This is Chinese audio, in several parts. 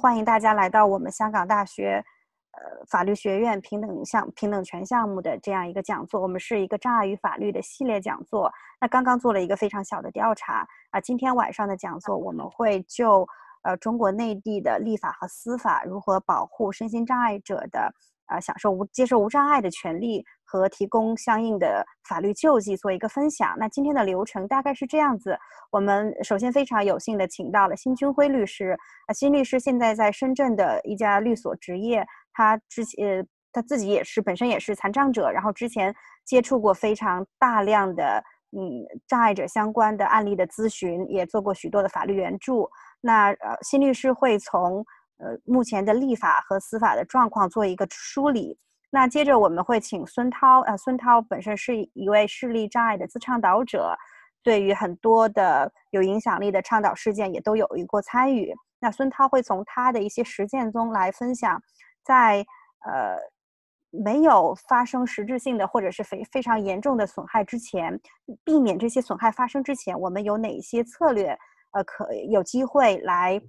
欢迎大家来到我们香港大学，呃，法律学院平等项平等权项目的这样一个讲座。我们是一个障碍与法律的系列讲座。那刚刚做了一个非常小的调查啊，今天晚上的讲座我们会就呃中国内地的立法和司法如何保护身心障碍者的。啊，享受无接受无障碍的权利和提供相应的法律救济做一个分享。那今天的流程大概是这样子：我们首先非常有幸的请到了辛军辉律师。啊，辛律师现在在深圳的一家律所执业，他之前呃他自己也是本身也是残障者，然后之前接触过非常大量的嗯障碍者相关的案例的咨询，也做过许多的法律援助。那呃，辛律师会从。呃，目前的立法和司法的状况做一个梳理。那接着我们会请孙涛，呃，孙涛本身是一位视力障碍的自倡导者，对于很多的有影响力的倡导事件也都有一过参与。那孙涛会从他的一些实践中来分享，在呃没有发生实质性的或者是非非常严重的损害之前，避免这些损害发生之前，我们有哪些策略，呃，可有机会来。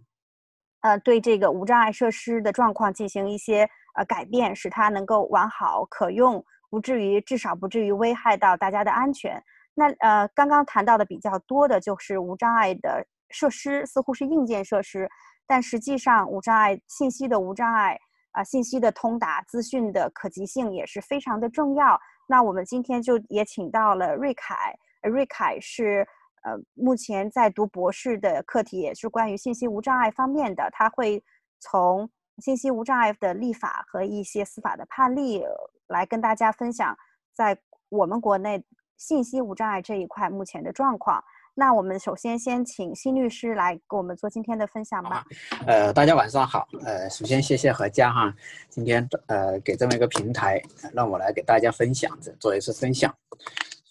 呃，对这个无障碍设施的状况进行一些呃改变，使它能够完好可用，不至于至少不至于危害到大家的安全。那呃，刚刚谈到的比较多的就是无障碍的设施，似乎是硬件设施，但实际上无障碍信息的无障碍啊、信息的通达、资讯的可及性也是非常的重要。那我们今天就也请到了瑞凯，瑞凯是。呃，目前在读博士的课题也是关于信息无障碍方面的，他会从信息无障碍的立法和一些司法的判例来跟大家分享，在我们国内信息无障碍这一块目前的状况。那我们首先先请辛律师来给我们做今天的分享吧。呃，大家晚上好。呃，首先谢谢何佳哈，今天呃给这么一个平台，让我来给大家分享，做一次分享。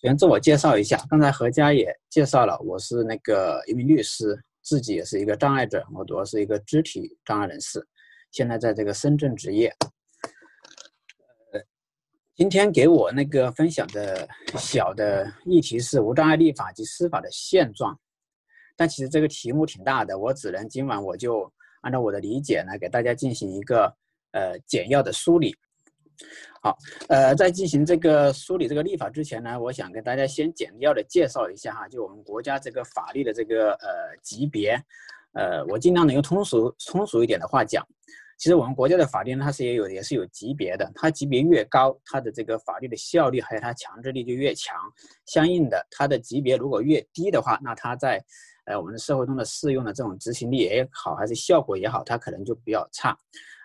先自我介绍一下，刚才何佳也介绍了，我是那个一名律师，自己也是一个障碍者，我主要是一个肢体障碍人士，现在在这个深圳执业。呃，今天给我那个分享的小的议题是无障碍立法及司法的现状，但其实这个题目挺大的，我只能今晚我就按照我的理解呢，给大家进行一个呃简要的梳理。好，呃，在进行这个梳理这个立法之前呢，我想跟大家先简要的介绍一下哈，就我们国家这个法律的这个呃级别，呃，我尽量能用通俗通俗一点的话讲，其实我们国家的法律，它是也有也是有级别的，它级别越高，它的这个法律的效力还有它强制力就越强，相应的，它的级别如果越低的话，那它在呃我们的社会中的适用的这种执行力也好，还是效果也好，它可能就比较差，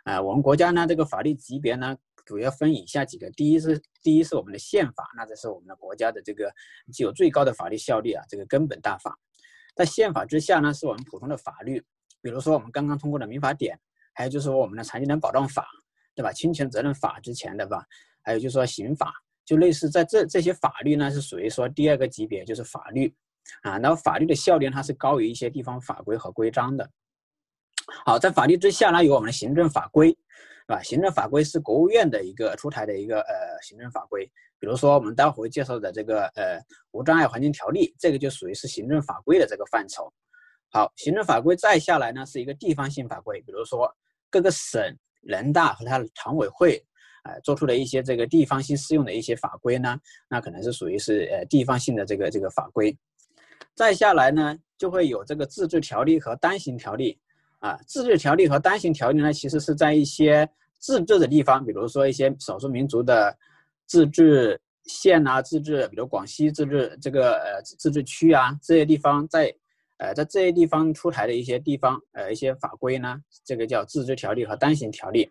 呃，我们国家呢这个法律级别呢。主要分以下几个，第一是第一是我们的宪法，那这是我们的国家的这个具有最高的法律效力啊，这个根本大法。在宪法之下呢，是我们普通的法律，比如说我们刚刚通过的民法典，还有就是我们的残疾人保障法，对吧？侵权责任法之前的吧，还有就是说刑法，就类似在这这些法律呢，是属于说第二个级别，就是法律啊。然后法律的效力它是高于一些地方法规和规章的。好，在法律之下呢，有我们的行政法规。啊，行政法规是国务院的一个出台的一个呃行政法规，比如说我们待会介绍的这个呃无障碍环境条例，这个就属于是行政法规的这个范畴。好，行政法规再下来呢是一个地方性法规，比如说各个省人大和它的常委会呃做出的一些这个地方性适用的一些法规呢，那可能是属于是呃地方性的这个这个法规。再下来呢就会有这个自治条例和单行条例。啊，自治条例和单行条例呢，其实是在一些自治的地方，比如说一些少数民族的自治县啊，自治，比如广西自治这个呃自治区啊，这些地方在呃在这些地方出台的一些地方呃一些法规呢，这个叫自治条例和单行条例。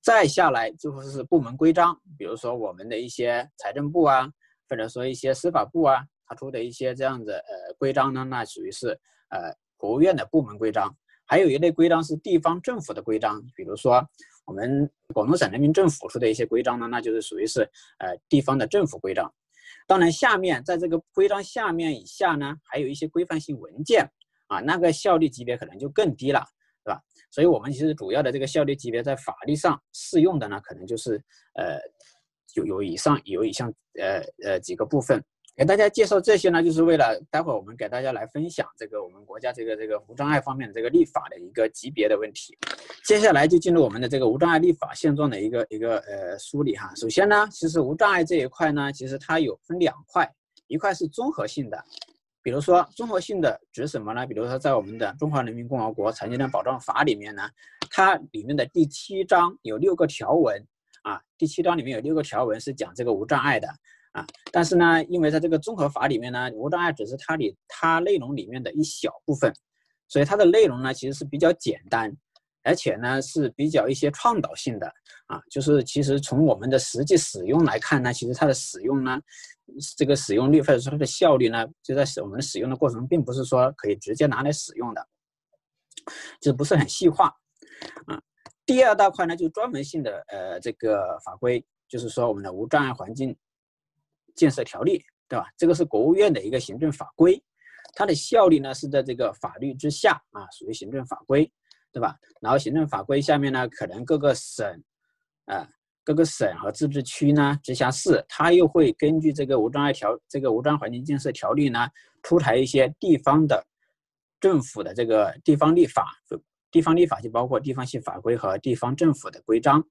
再下来就是部门规章，比如说我们的一些财政部啊，或者说一些司法部啊，他出的一些这样的呃规章呢，那属于是呃国务院的部门规章。还有一类规章是地方政府的规章，比如说我们广东省人民政府出的一些规章呢，那就是属于是呃地方的政府规章。当然，下面在这个规章下面以下呢，还有一些规范性文件啊，那个效力级别可能就更低了，对吧？所以我们其实主要的这个效力级别在法律上适用的呢，可能就是呃有有以上有以上呃呃几个部分。给大家介绍这些呢，就是为了待会儿我们给大家来分享这个我们国家这个这个无障碍方面的这个立法的一个级别的问题。接下来就进入我们的这个无障碍立法现状的一个一个呃梳理哈。首先呢，其实无障碍这一块呢，其实它有分两块，一块是综合性的，比如说综合性的指什么呢？比如说在我们的《中华人民共和国残疾人保障法》里面呢，它里面的第七章有六个条文啊，第七章里面有六个条文是讲这个无障碍的。啊，但是呢，因为在这个综合法里面呢，无障碍只是它里它内容里面的一小部分，所以它的内容呢其实是比较简单，而且呢是比较一些创导性的啊，就是其实从我们的实际使用来看呢，其实它的使用呢，这个使用率或者说它的效率呢，就在使我们使用的过程中，并不是说可以直接拿来使用的，就不是很细化啊。第二大块呢，就专门性的呃这个法规，就是说我们的无障碍环境。建设条例，对吧？这个是国务院的一个行政法规，它的效力呢是在这个法律之下啊，属于行政法规，对吧？然后行政法规下面呢，可能各个省，啊，各个省和自治区呢、直辖市，它又会根据这个无障碍条、这个无障碍环境建设条例呢，出台一些地方的政府的这个地方立法，地方立法就包括地方性法规和地方政府的规章。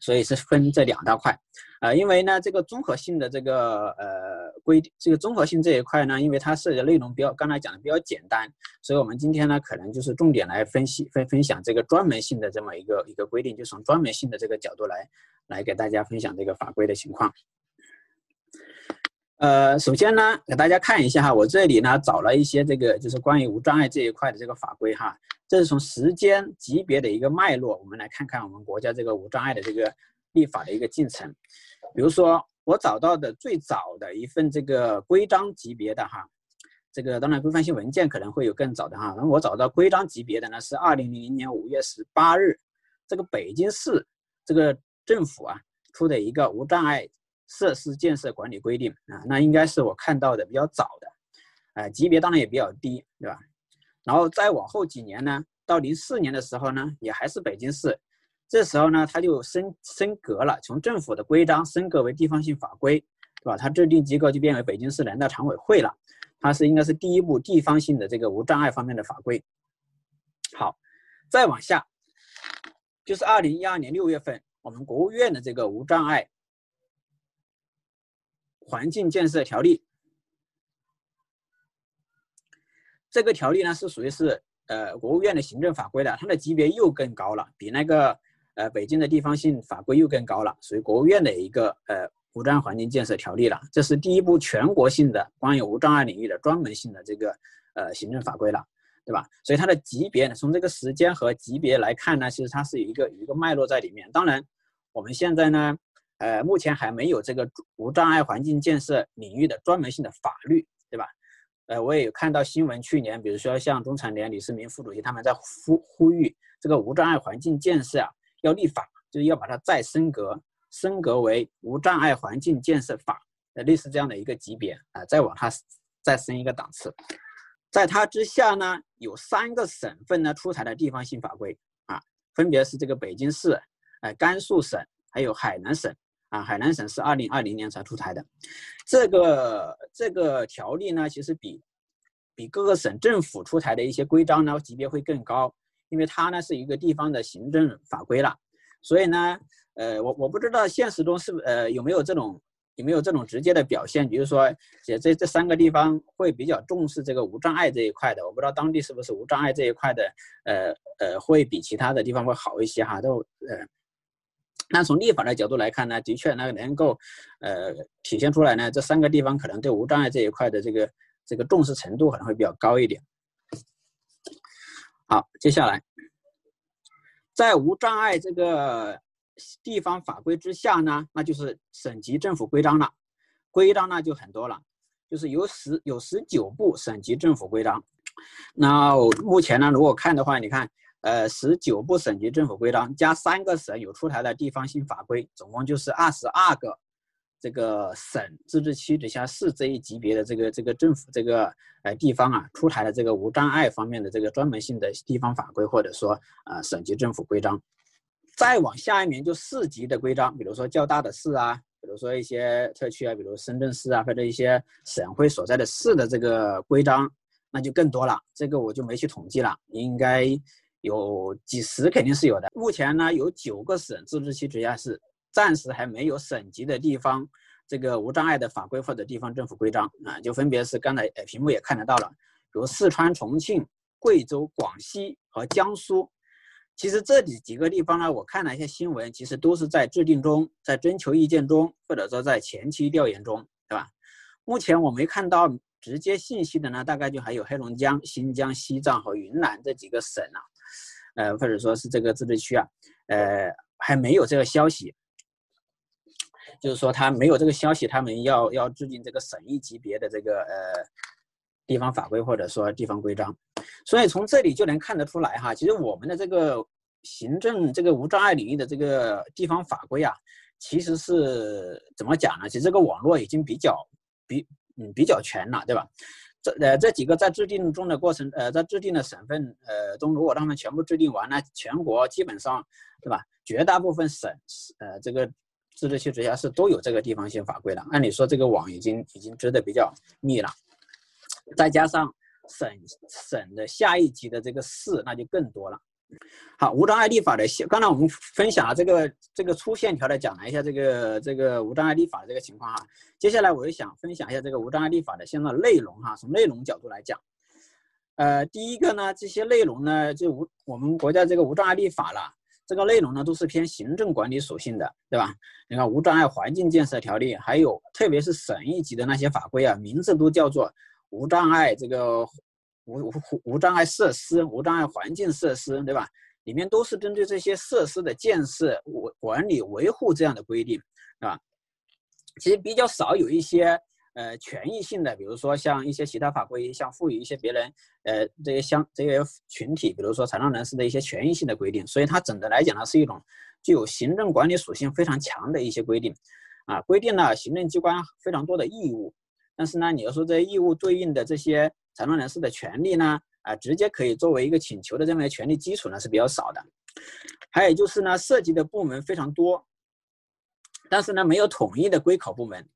所以是分这两大块，呃，因为呢，这个综合性的这个呃规，这个综合性这一块呢，因为它涉及的内容比较，刚才讲的比较简单，所以我们今天呢，可能就是重点来分析分分享这个专门性的这么一个一个规定，就从专门性的这个角度来来给大家分享这个法规的情况。呃，首先呢，给大家看一下哈，我这里呢找了一些这个就是关于无障碍这一块的这个法规哈，这是从时间级别的一个脉络，我们来看看我们国家这个无障碍的这个立法的一个进程。比如说，我找到的最早的一份这个规章级别的哈，这个当然规范性文件可能会有更早的哈，那我找到规章级别的呢是二零零零年五月十八日，这个北京市这个政府啊出的一个无障碍。设施建设管理规定啊，那应该是我看到的比较早的，呃，级别当然也比较低，对吧？然后再往后几年呢，到零四年的时候呢，也还是北京市，这时候呢，它就升升格了，从政府的规章升格为地方性法规，对吧？它制定机构就变为北京市人大常委会了，它是应该是第一部地方性的这个无障碍方面的法规。好，再往下，就是二零一二年六月份，我们国务院的这个无障碍。环境建设条例，这个条例呢是属于是呃国务院的行政法规的，它的级别又更高了，比那个呃北京的地方性法规又更高了，属于国务院的一个呃无障碍环境建设条例了。这是第一部全国性的关于无障碍领域的专门性的这个呃行政法规了，对吧？所以它的级别呢，从这个时间和级别来看呢，其实它是有一个一个脉络在里面。当然，我们现在呢。呃，目前还没有这个无障碍环境建设领域的专门性的法律，对吧？呃，我也有看到新闻，去年比如说像中产联李世民副主席他们在呼呼吁这个无障碍环境建设啊要立法，就是要把它再升格，升格为无障碍环境建设法，呃，类似这样的一个级别啊，再往它再升一个档次。在它之下呢，有三个省份呢出台的地方性法规啊，分别是这个北京市、呃，甘肃省还有海南省。啊，海南省是二零二零年才出台的，这个这个条例呢，其实比比各个省政府出台的一些规章呢级别会更高，因为它呢是一个地方的行政法规了，所以呢，呃，我我不知道现实中是不呃有没有这种有没有这种直接的表现，比如说这这这三个地方会比较重视这个无障碍这一块的，我不知道当地是不是无障碍这一块的，呃呃会比其他的地方会好一些哈，都呃。那从立法的角度来看呢，的确呢能够，呃，体现出来呢，这三个地方可能对无障碍这一块的这个这个重视程度可能会比较高一点。好，接下来，在无障碍这个地方法规之下呢，那就是省级政府规章了，规章呢就很多了，就是有十有十九部省级政府规章。那目前呢，如果看的话，你看。呃，十九部省级政府规章加三个省有出台的地方性法规，总共就是二十二个这个省、自治区、直辖市这一级别的这个这个政府这个呃地方啊，出台了这个无障碍方面的这个专门性的地方法规，或者说、呃、省级政府规章。再往下一名就市级的规章，比如说较大的市啊，比如说一些特区啊，比如深圳市啊，或者一些省会所在的市的这个规章，那就更多了。这个我就没去统计了，应该有几十，肯定是有的。目前呢，有九个省、自治区、直辖市暂时还没有省级的地方这个无障碍的法规或者地方政府规章啊，就分别是刚才呃屏幕也看得到了，比如四川、重庆、贵州、广西和江苏。其实这几几个地方呢，我看了一些新闻，其实都是在制定中，在征求意见中，或者说在前期调研中，对吧？目前我没看到直接信息的呢，大概就还有黑龙江、新疆、西藏和云南这几个省啊，呃，或者说是这个自治区啊，呃，还没有这个消息，就是说他没有这个消息，他们要要制定这个省一级别的这个呃地方法规或者说地方规章。所以从这里就能看得出来哈，其实我们的这个行政这个无障碍领域的这个地方法规啊，其实是怎么讲呢？其实这个网络已经比较比嗯比较全了，对吧？这呃这几个在制定中的过程呃在制定的省份呃中，如果他们全部制定完了，全国基本上对吧？绝大部分省呃这个自治区直辖市都有这个地方性法规了。按理说这个网已经已经织的比较密了，再加上。省省的下一级的这个市，那就更多了。好，无障碍立法的，刚才我们分享了这个这个粗线条的讲了一下这个这个无障碍立法的这个情况哈。接下来我就想分享一下这个无障碍立法的现在内容哈，从内容角度来讲，呃，第一个呢，这些内容呢，就无我们国家这个无障碍立法了，这个内容呢都是偏行政管理属性的，对吧？你看无障碍环境建设条例，还有特别是省一级的那些法规啊，名字都叫做。无障碍这个无无无障碍设施、无障碍环境设施，对吧？里面都是针对这些设施的建设、管理、维护这样的规定，啊，其实比较少有一些呃权益性的，比如说像一些其他法规，像赋予一些别人呃这些相这些群体，比如说残障人士的一些权益性的规定。所以它整的来讲呢，是一种具有行政管理属性非常强的一些规定，啊，规定了行政机关非常多的义务。但是呢，你要说这些义务对应的这些残障人士的权利呢，啊，直接可以作为一个请求的这么一个权利基础呢是比较少的。还有就是呢，涉及的部门非常多，但是呢，没有统一的归考部门。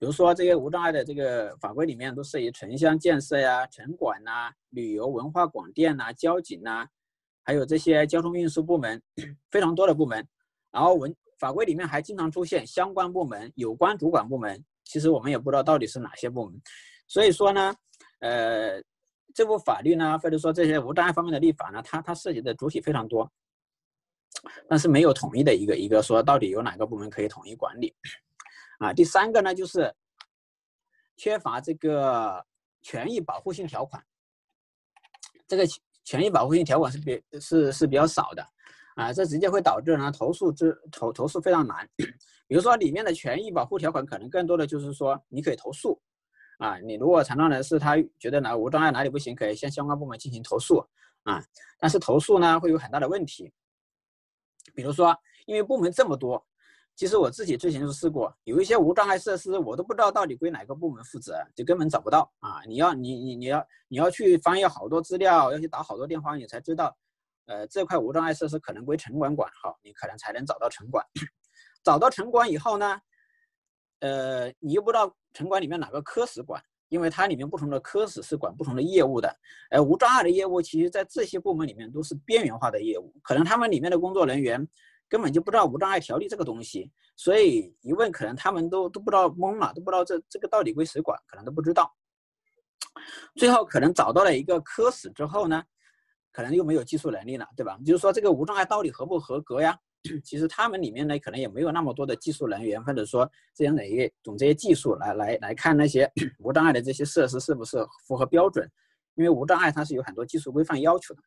比如说这些无障碍的这个法规里面都涉及城乡建设呀、城管呐、旅游文化广电呐、交警呐，还有这些交通运输部门，非常多的部门。然后文法规里面还经常出现相关部门、有关主管部门。其实我们也不知道到底是哪些部门，所以说呢，呃，这部法律呢，或者说这些无障碍方面的立法呢，它它涉及的主体非常多，但是没有统一的一个一个说到底有哪个部门可以统一管理，啊，第三个呢就是缺乏这个权益保护性条款，这个权益保护性条款是比是是比较少的，啊，这直接会导致呢投诉之投投诉非常难。比如说里面的权益保护条款，可能更多的就是说你可以投诉，啊，你如果残障人士他觉得哪无障碍哪里不行，可以向相关部门进行投诉，啊，但是投诉呢会有很大的问题，比如说因为部门这么多，其实我自己之前就试过，有一些无障碍设施我都不知道到底归哪个部门负责，就根本找不到啊，你要你你你要你要去翻阅好多资料，要去打好多电话，你才知道，呃，这块无障碍设施可能归城管管好，你可能才能找到城管。找到城管以后呢，呃，你又不知道城管里面哪个科室管，因为它里面不同的科室是管不同的业务的。呃，无障碍的业务，其实在这些部门里面都是边缘化的业务，可能他们里面的工作人员根本就不知道无障碍条例这个东西，所以一问可能他们都都不知道懵了，都不知道这这个到底归谁管，可能都不知道。最后可能找到了一个科室之后呢，可能又没有技术能力了，对吧？就是说这个无障碍到底合不合格呀？其实他们里面呢，可能也没有那么多的技术人员，或者说这样的一种这些技术来来来看那些 无障碍的这些设施是不是符合标准，因为无障碍它是有很多技术规范要求的。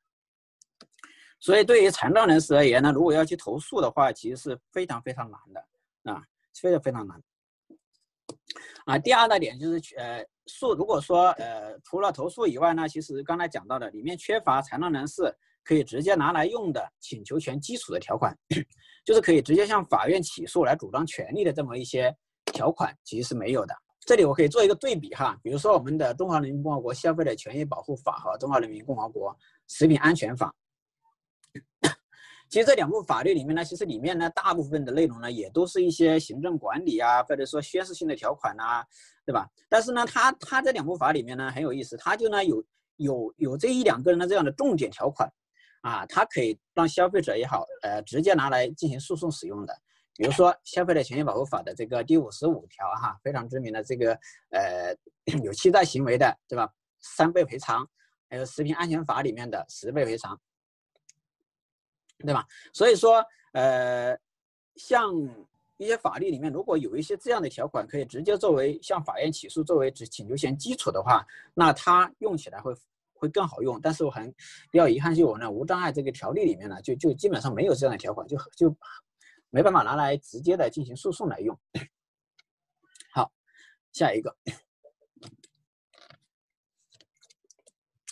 所以对于残障人士而言呢，如果要去投诉的话，其实是非常非常难的啊，非常非常难。啊，第二大点就是呃诉，如果说呃除了投诉以外呢，其实刚才讲到的里面缺乏残障人士。可以直接拿来用的请求权基础的条款，就是可以直接向法院起诉来主张权利的这么一些条款，其实是没有的。这里我可以做一个对比哈，比如说我们的《中华人民共和国消费者权益保护法》和《中华人民共和国食品安全法》，其实这两部法律里面呢，其实里面呢大部分的内容呢，也都是一些行政管理啊，或者说宣示性的条款啊，对吧？但是呢，它它这两部法里面呢很有意思，它就呢有有有这一两个人的这样的重点条款，啊，它可以让消费者也好，呃，直接拿来进行诉讼使用的。比如说《消费者权益保护法》的这个第五十五条哈，非常知名的这个呃有欺诈行为的，对吧？三倍赔偿，还有《食品安全法》里面的十倍赔偿。对吧？所以说，呃，像一些法律里面，如果有一些这样的条款，可以直接作为向法院起诉作为请求权基础的话，那它用起来会会更好用。但是我很比较遗憾，就我们无障碍这个条例里面呢，就就基本上没有这样的条款，就就没办法拿来直接的进行诉讼来用。好，下一个。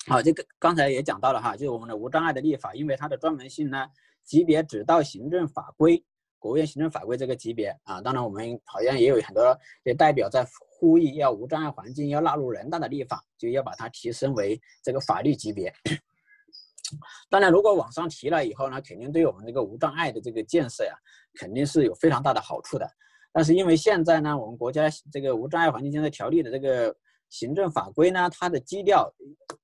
好，这个刚才也讲到了哈，就是我们的无障碍的立法，因为它的专门性呢，级别只到行政法规，国务院行政法规这个级别啊。当然，我们好像也有很多的代表在呼吁要无障碍环境要纳入人大的立法，就要把它提升为这个法律级别。当然，如果往上提了以后呢，肯定对我们这个无障碍的这个建设呀，肯定是有非常大的好处的。但是因为现在呢，我们国家这个无障碍环境建设条例的这个。行政法规呢，它的基调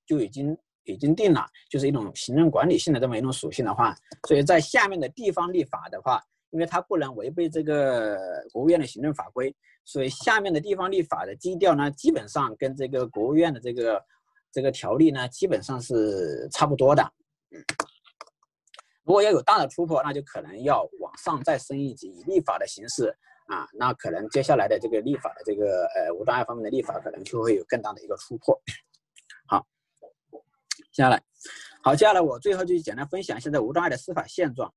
就已经已经定了，就是一种行政管理性的这么一种属性的话，所以在下面的地方立法的话，因为它不能违背这个国务院的行政法规，所以下面的地方立法的基调呢，基本上跟这个国务院的这个这个条例呢，基本上是差不多的。如果要有大的突破，那就可能要往上再升一级，以立法的形式。啊，那可能接下来的这个立法的这个呃无障碍方面的立法，可能就会有更大的一个突破。好，接下来，好，接下来我最后就简单分享现在无障碍的司法现状。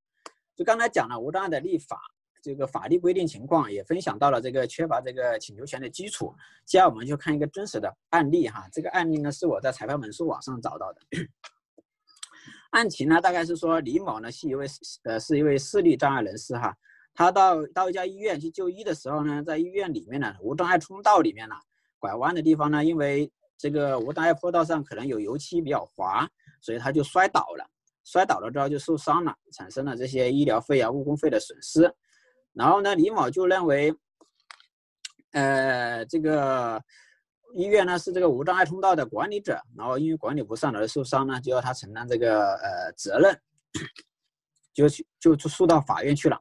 就刚才讲了无障碍的立法这个法律规定情况，也分享到了这个缺乏这个请求权的基础。接下来我们就看一个真实的案例哈，这个案例呢是我在裁判文书网上找到的。案情呢大概是说李某呢是一位呃是一位视力障碍人士哈。他到到一家医院去就医的时候呢，在医院里面呢，无障碍通道里面呢，拐弯的地方呢，因为这个无障碍坡道上可能有油漆比较滑，所以他就摔倒了。摔倒了之后就受伤了，产生了这些医疗费啊、误工费的损失。然后呢，李某就认为，呃，这个医院呢是这个无障碍通道的管理者，然后因为管理不善而受伤呢，就要他承担这个呃责任，就去就就诉到法院去了。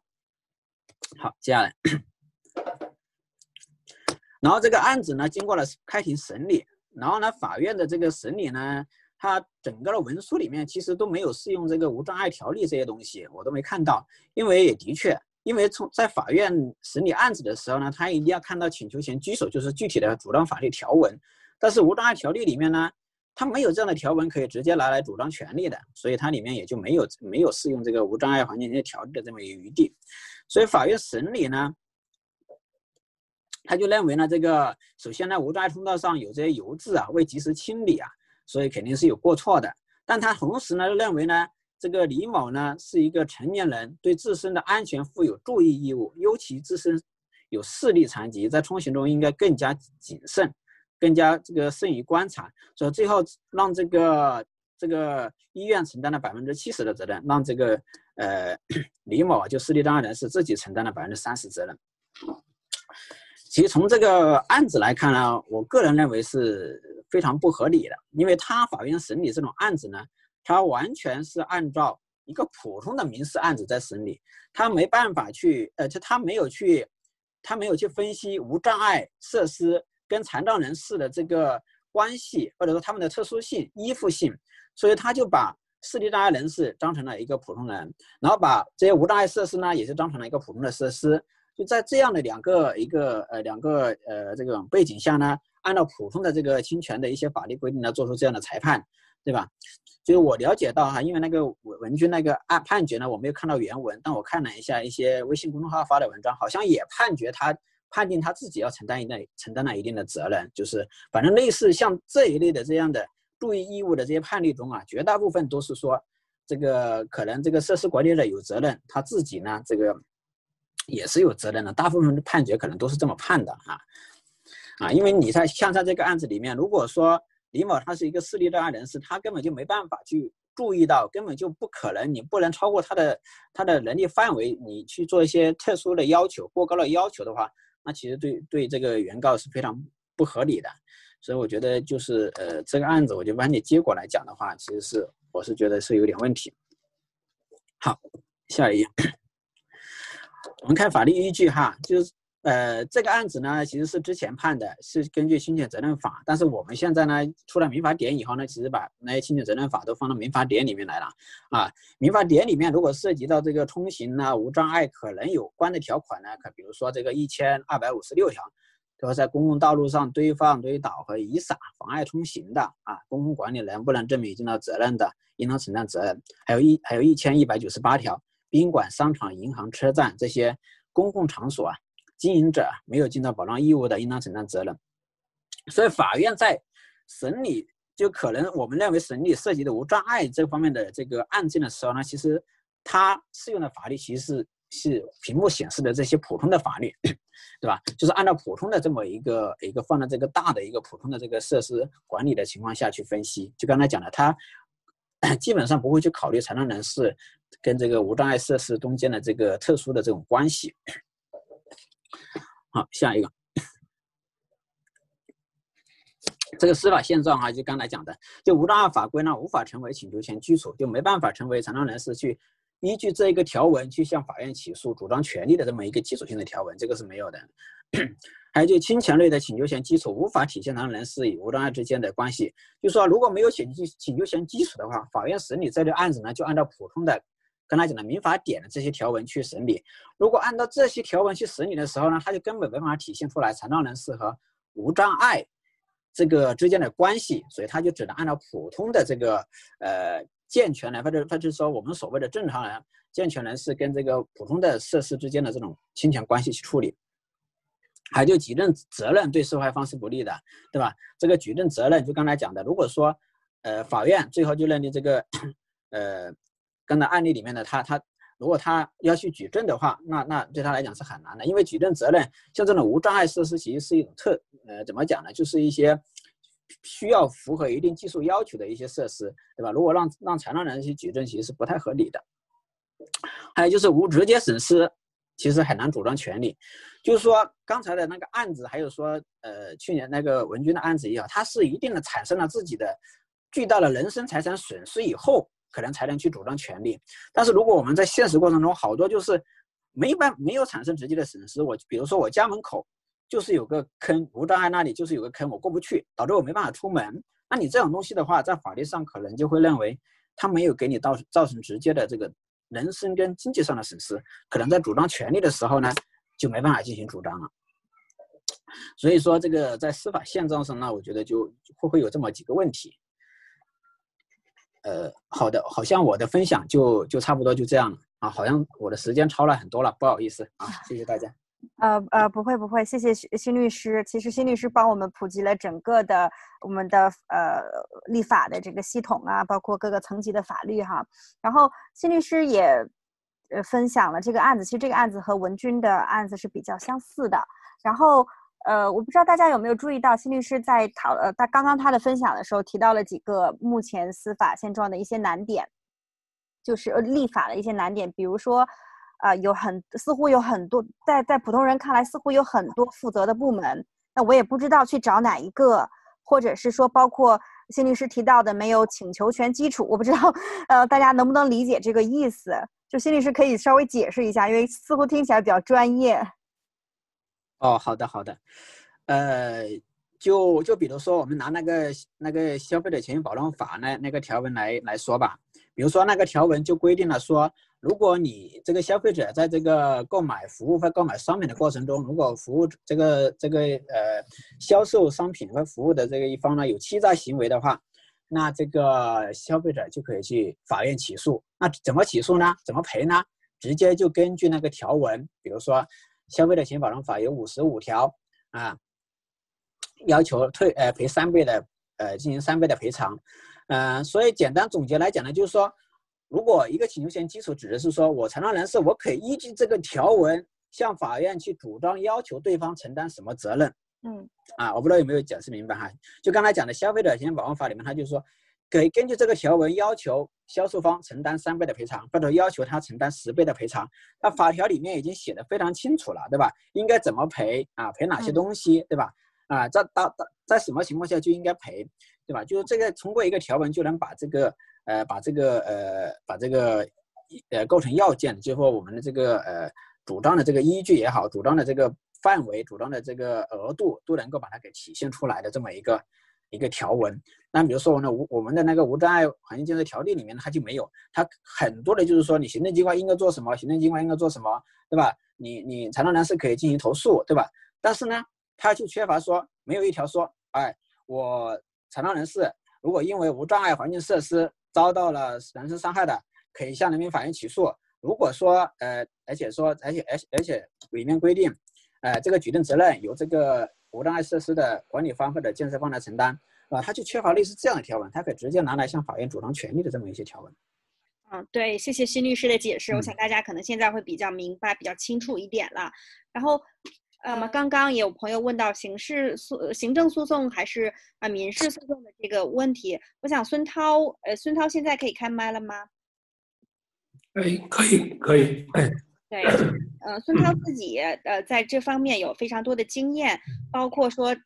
好，接下来，然后这个案子呢，经过了开庭审理，然后呢，法院的这个审理呢，它整个的文书里面其实都没有适用这个无障碍条例这些东西，我都没看到。因为也的确，因为从在法院审理案子的时候呢，他一定要看到请求权居所，就是具体的主张法律条文。但是无障碍条例里面呢，它没有这样的条文可以直接拿来主张权利的，所以它里面也就没有没有适用这个无障碍环境条例的这么一个余地。所以法院审理呢，他就认为呢，这个首先呢，无障碍通道上有这些油渍啊，未及时清理啊，所以肯定是有过错的。但他同时呢，认为呢，这个李某呢是一个成年人，对自身的安全负有注意义务，尤其自身有视力残疾，在通行中应该更加谨慎，更加这个慎于观察。所以最后让这个这个医院承担了百分之七十的责任，让这个。呃，李某就视力障碍人士自己承担了百分之三十责任。其实从这个案子来看呢，我个人认为是非常不合理的，因为他法院审理这种案子呢，他完全是按照一个普通的民事案子在审理，他没办法去，呃，就他没有去，他没有去分析无障碍设施跟残障人士的这个关系，或者说他们的特殊性、依附性，所以他就把。视力障碍人士当成了一个普通人，然后把这些无障碍设施呢，也是当成了一个普通的设施。就在这样的两个一个呃两个呃这种背景下呢，按照普通的这个侵权的一些法律规定呢，做出这样的裁判，对吧？就是我了解到哈，因为那个文文君那个案判决呢，我没有看到原文，但我看了一下一些微信公众号发的文章，好像也判决他判定他自己要承担一定承担了一定的责任，就是反正类似像这一类的这样的。注意义务的这些判例中啊，绝大部分都是说，这个可能这个设施管理者有责任，他自己呢这个也是有责任的。大部分的判决可能都是这么判的啊，啊，因为你在像在这个案子里面，如果说李某他是一个视力障碍人士，他根本就没办法去注意到，根本就不可能，你不能超过他的他的能力范围，你去做一些特殊的要求、过高的要求的话，那其实对对这个原告是非常不合理的。所以我觉得就是呃这个案子，我就按你结果来讲的话，其实是我是觉得是有点问题。好，下一页，我们看法律依据哈，就是。呃，这个案子呢，其实是之前判的，是根据侵权责任法。但是我们现在呢，出了民法典以后呢，其实把那些侵权责任法都放到民法典里面来了。啊，民法典里面如果涉及到这个通行呢，无障碍可能有关的条款呢，可比如说这个一千二百五十六条，说在公共道路上堆放、堆倒和遗撒妨碍通行的啊，公共管理人不能证明已经到责任的，应当承担责任。还有一还有一千一百九十八条，宾馆、商场、银行、车站这些公共场所啊。经营者没有尽到保障义务的，应当承担责任。所以法院在审理，就可能我们认为审理涉及的无障碍这方面的这个案件的时候呢，其实它适用的法律其实是是屏幕显示的这些普通的法律，对吧？就是按照普通的这么一个一个放在这个大的一个普通的这个设施管理的情况下去分析。就刚才讲的，它基本上不会去考虑残障人士跟这个无障碍设施中间的这个特殊的这种关系。好，下一个，这个司法现状哈，就刚才讲的，就无障碍法规呢，无法成为请求权基础，就没办法成为残障人士去依据这一个条文去向法院起诉主张权利的这么一个基础性的条文，这个是没有的。还有就侵权类的请求权基础无法体现当事人是与无障碍之间的关系，就说如果没有请求请求权基础的话，法院审理这类案子呢，就按照普通的。刚才讲的民法典的这些条文去审理，如果按照这些条文去审理的时候呢，他就根本没办法体现出来残障人士和无障碍这个之间的关系，所以他就只能按照普通的这个呃健全人或者或者说我们所谓的正常人健全人是跟这个普通的设施之间的这种侵权关系去处理。还就举证责任对受害方是不利的，对吧？这个举证责任就刚才讲的，如果说呃法院最后就认定这个呃。刚才案例里面的他，他如果他要去举证的话，那那对他来讲是很难的，因为举证责任像这种无障碍设施其实是一种特呃怎么讲呢？就是一些需要符合一定技术要求的一些设施，对吧？如果让让残障人去举证，其实是不太合理的。还有就是无直接损失，其实很难主张权利。就是说刚才的那个案子，还有说呃去年那个文军的案子也好，它是一定的产生了自己的巨大的人身财产损失以后。可能才能去主张权利，但是如果我们在现实过程中，好多就是没办没有产生直接的损失。我比如说我家门口就是有个坑，无障碍那里就是有个坑，我过不去，导致我没办法出门。那你这种东西的话，在法律上可能就会认为他没有给你造造成直接的这个人身跟经济上的损失，可能在主张权利的时候呢，就没办法进行主张了。所以说这个在司法现状上呢，我觉得就会会有这么几个问题。呃，好的，好像我的分享就就差不多就这样了啊，好像我的时间超了很多了，不好意思啊，谢谢大家。呃呃，不会不会，谢谢辛律师。其实辛律师帮我们普及了整个的我们的呃立法的这个系统啊，包括各个层级的法律哈。然后辛律师也呃分享了这个案子，其实这个案子和文君的案子是比较相似的。然后。呃，我不知道大家有没有注意到，辛律师在讨呃，他刚刚他的分享的时候提到了几个目前司法现状的一些难点，就是呃立法的一些难点，比如说，呃，有很似乎有很多在在普通人看来似乎有很多负责的部门，那我也不知道去找哪一个，或者是说包括辛律师提到的没有请求权基础，我不知道，呃，大家能不能理解这个意思？就辛律师可以稍微解释一下，因为似乎听起来比较专业。哦，好的好的，呃，就就比如说我们拿那个那个消费者权益保障法那那个条文来来说吧，比如说那个条文就规定了说，如果你这个消费者在这个购买服务或购买商品的过程中，如果服务这个这个呃销售商品和服务的这个一方呢有欺诈行为的话，那这个消费者就可以去法院起诉。那怎么起诉呢？怎么赔呢？直接就根据那个条文，比如说。消费者权益保障法有五十五条啊，要求退呃赔三倍的呃进行三倍的赔偿，嗯、所以简单总结来讲呢，就是说，如果一个请求权基础指的是说我承担人是，我可以依据这个条文向法院去主张要求对方承担什么责任，嗯，啊，我不知道有没有解释明白哈？就刚才讲的消费者权益保护法里面，他就说可以根据这个条文要求销售方承担三倍的赔偿，或者要求他承担十倍的赔偿。那法条里面已经写的非常清楚了，对吧？应该怎么赔啊？赔哪些东西，对吧？啊，在到到在什么情况下就应该赔，对吧？就是这个通过一个条文就能把这个呃把这个呃把这个呃构成要件，最后我们的这个呃主张的这个依据也好，主张的这个范围、主张的这个额度都能够把它给体现出来的这么一个。一个条文，那比如说呢，我我们的那个无障碍环境建设条例里面它就没有，它很多的就是说你行政机关应该做什么，行政机关应该做什么，对吧？你你残障人士可以进行投诉，对吧？但是呢，它就缺乏说没有一条说，哎，我残障人士如果因为无障碍环境设施遭到了人身伤害的，可以向人民法院起诉。如果说呃，而且说而且而且而且里面规定，呃，这个举证责任由这个。无障碍设施的管理方或者建设方来承担，啊，他就缺乏类似这样的条文，他可以直接拿来向法院主张权利的这么一些条文。嗯，对，谢谢辛律师的解释，我想大家可能现在会比较明白、比较清楚一点了。然后，呃，么刚刚也有朋友问到刑事诉、行政诉讼还是啊民事诉讼的这个问题，我想孙涛，呃，孙涛现在可以开麦了吗？哎，可以，可以，哎。对，呃，孙涛自己呃在这方面有非常多的经验，包括说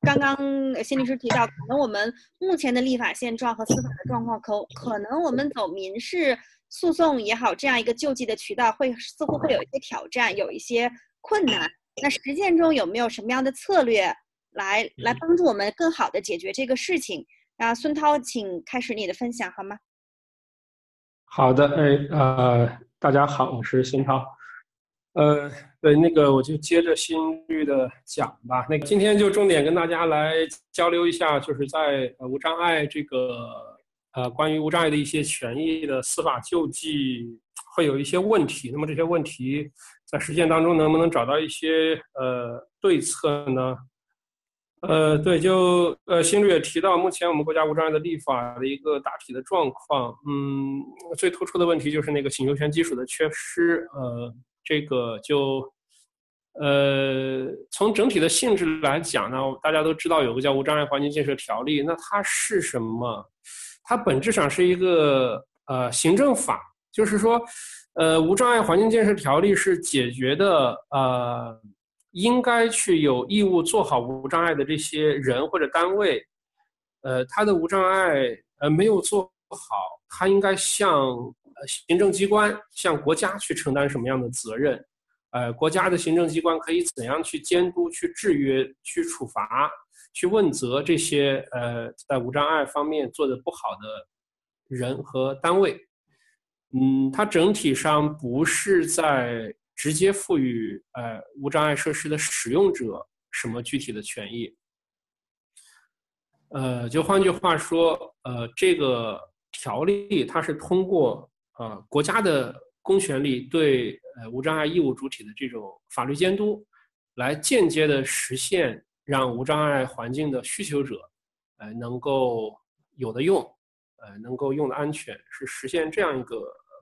刚刚辛律师提到，可能我们目前的立法现状和司法的状况，可可能我们走民事诉讼也好，这样一个救济的渠道会似乎会有一些挑战，有一些困难。那实践中有没有什么样的策略来来帮助我们更好的解决这个事情？啊，孙涛，请开始你的分享好吗？好的，哎，呃，大家好，我是孙涛。呃，对，那个我就接着新律的讲吧。那个今天就重点跟大家来交流一下，就是在呃无障碍这个呃关于无障碍的一些权益的司法救济会有一些问题。那么这些问题在实践当中能不能找到一些呃对策呢？呃，对，就呃新律也提到，目前我们国家无障碍的立法的一个大体的状况，嗯，最突出的问题就是那个请求权基础的缺失，呃。这个就，呃，从整体的性质来讲呢，大家都知道有个叫《无障碍环境建设条例》，那它是什么？它本质上是一个呃行政法，就是说，呃，《无障碍环境建设条例》是解决的呃应该去有义务做好无障碍的这些人或者单位，呃，他的无障碍呃没有做好，他应该向。行政机关向国家去承担什么样的责任？呃，国家的行政机关可以怎样去监督、去制约、去处罚、去问责这些呃在无障碍方面做得不好的人和单位？嗯，它整体上不是在直接赋予呃无障碍设施的使用者什么具体的权益。呃，就换句话说，呃，这个条例它是通过。呃，国家的公权力对呃无障碍义务主体的这种法律监督，来间接的实现让无障碍环境的需求者，呃能够有的用，呃能够用的安全，是实现这样一个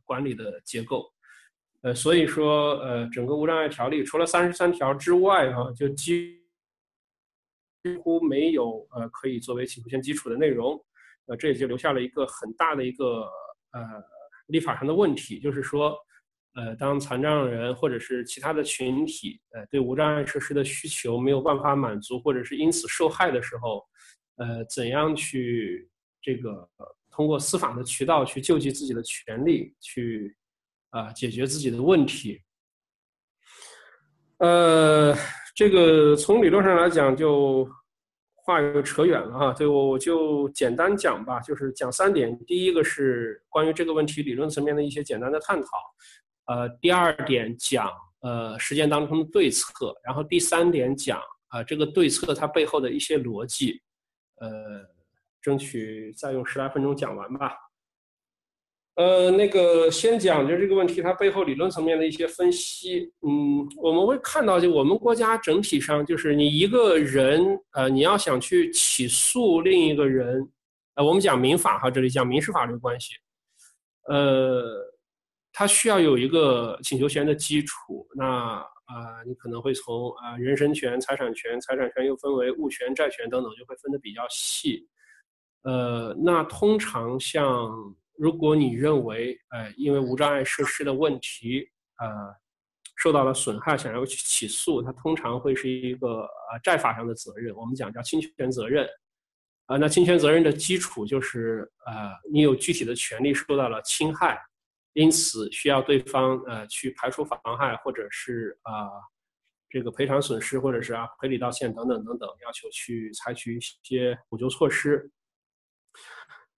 管理的结构。呃，所以说呃整个无障碍条例除了三十三条之外啊，就几几乎没有呃可以作为请求权基础的内容。呃，这也就留下了一个很大的一个呃。立法上的问题就是说，呃，当残障人或者是其他的群体，呃，对无障碍设施的需求没有办法满足，或者是因此受害的时候，呃，怎样去这个通过司法的渠道去救济自己的权利，去啊、解决自己的问题。呃，这个从理论上来讲就。话又扯远了哈，对我我就简单讲吧，就是讲三点。第一个是关于这个问题理论层面的一些简单的探讨，呃，第二点讲呃实践当中的对策，然后第三点讲啊、这个对策它背后的一些逻辑，呃，争取再用十来分钟讲完吧。呃，那个先讲就这个问题，它背后理论层面的一些分析。嗯，我们会看到，就我们国家整体上，就是你一个人，呃，你要想去起诉另一个人，呃，我们讲民法哈，这里讲民事法律关系，呃，它需要有一个请求权的基础。那啊、呃，你可能会从啊、呃、人身权、财产权，财产权又分为物权、债权等等，就会分得比较细。呃，那通常像如果你认为，呃，因为无障碍设施的问题，呃，受到了损害，想要去起诉，它通常会是一个呃债法上的责任，我们讲叫侵权责任。啊、那侵权责任的基础就是，呃，你有具体的权利受到了侵害，因此需要对方呃去排除妨害，或者是啊。呃这个赔偿损失，或者是啊赔礼道歉等等等等，要求去采取一些补救措施。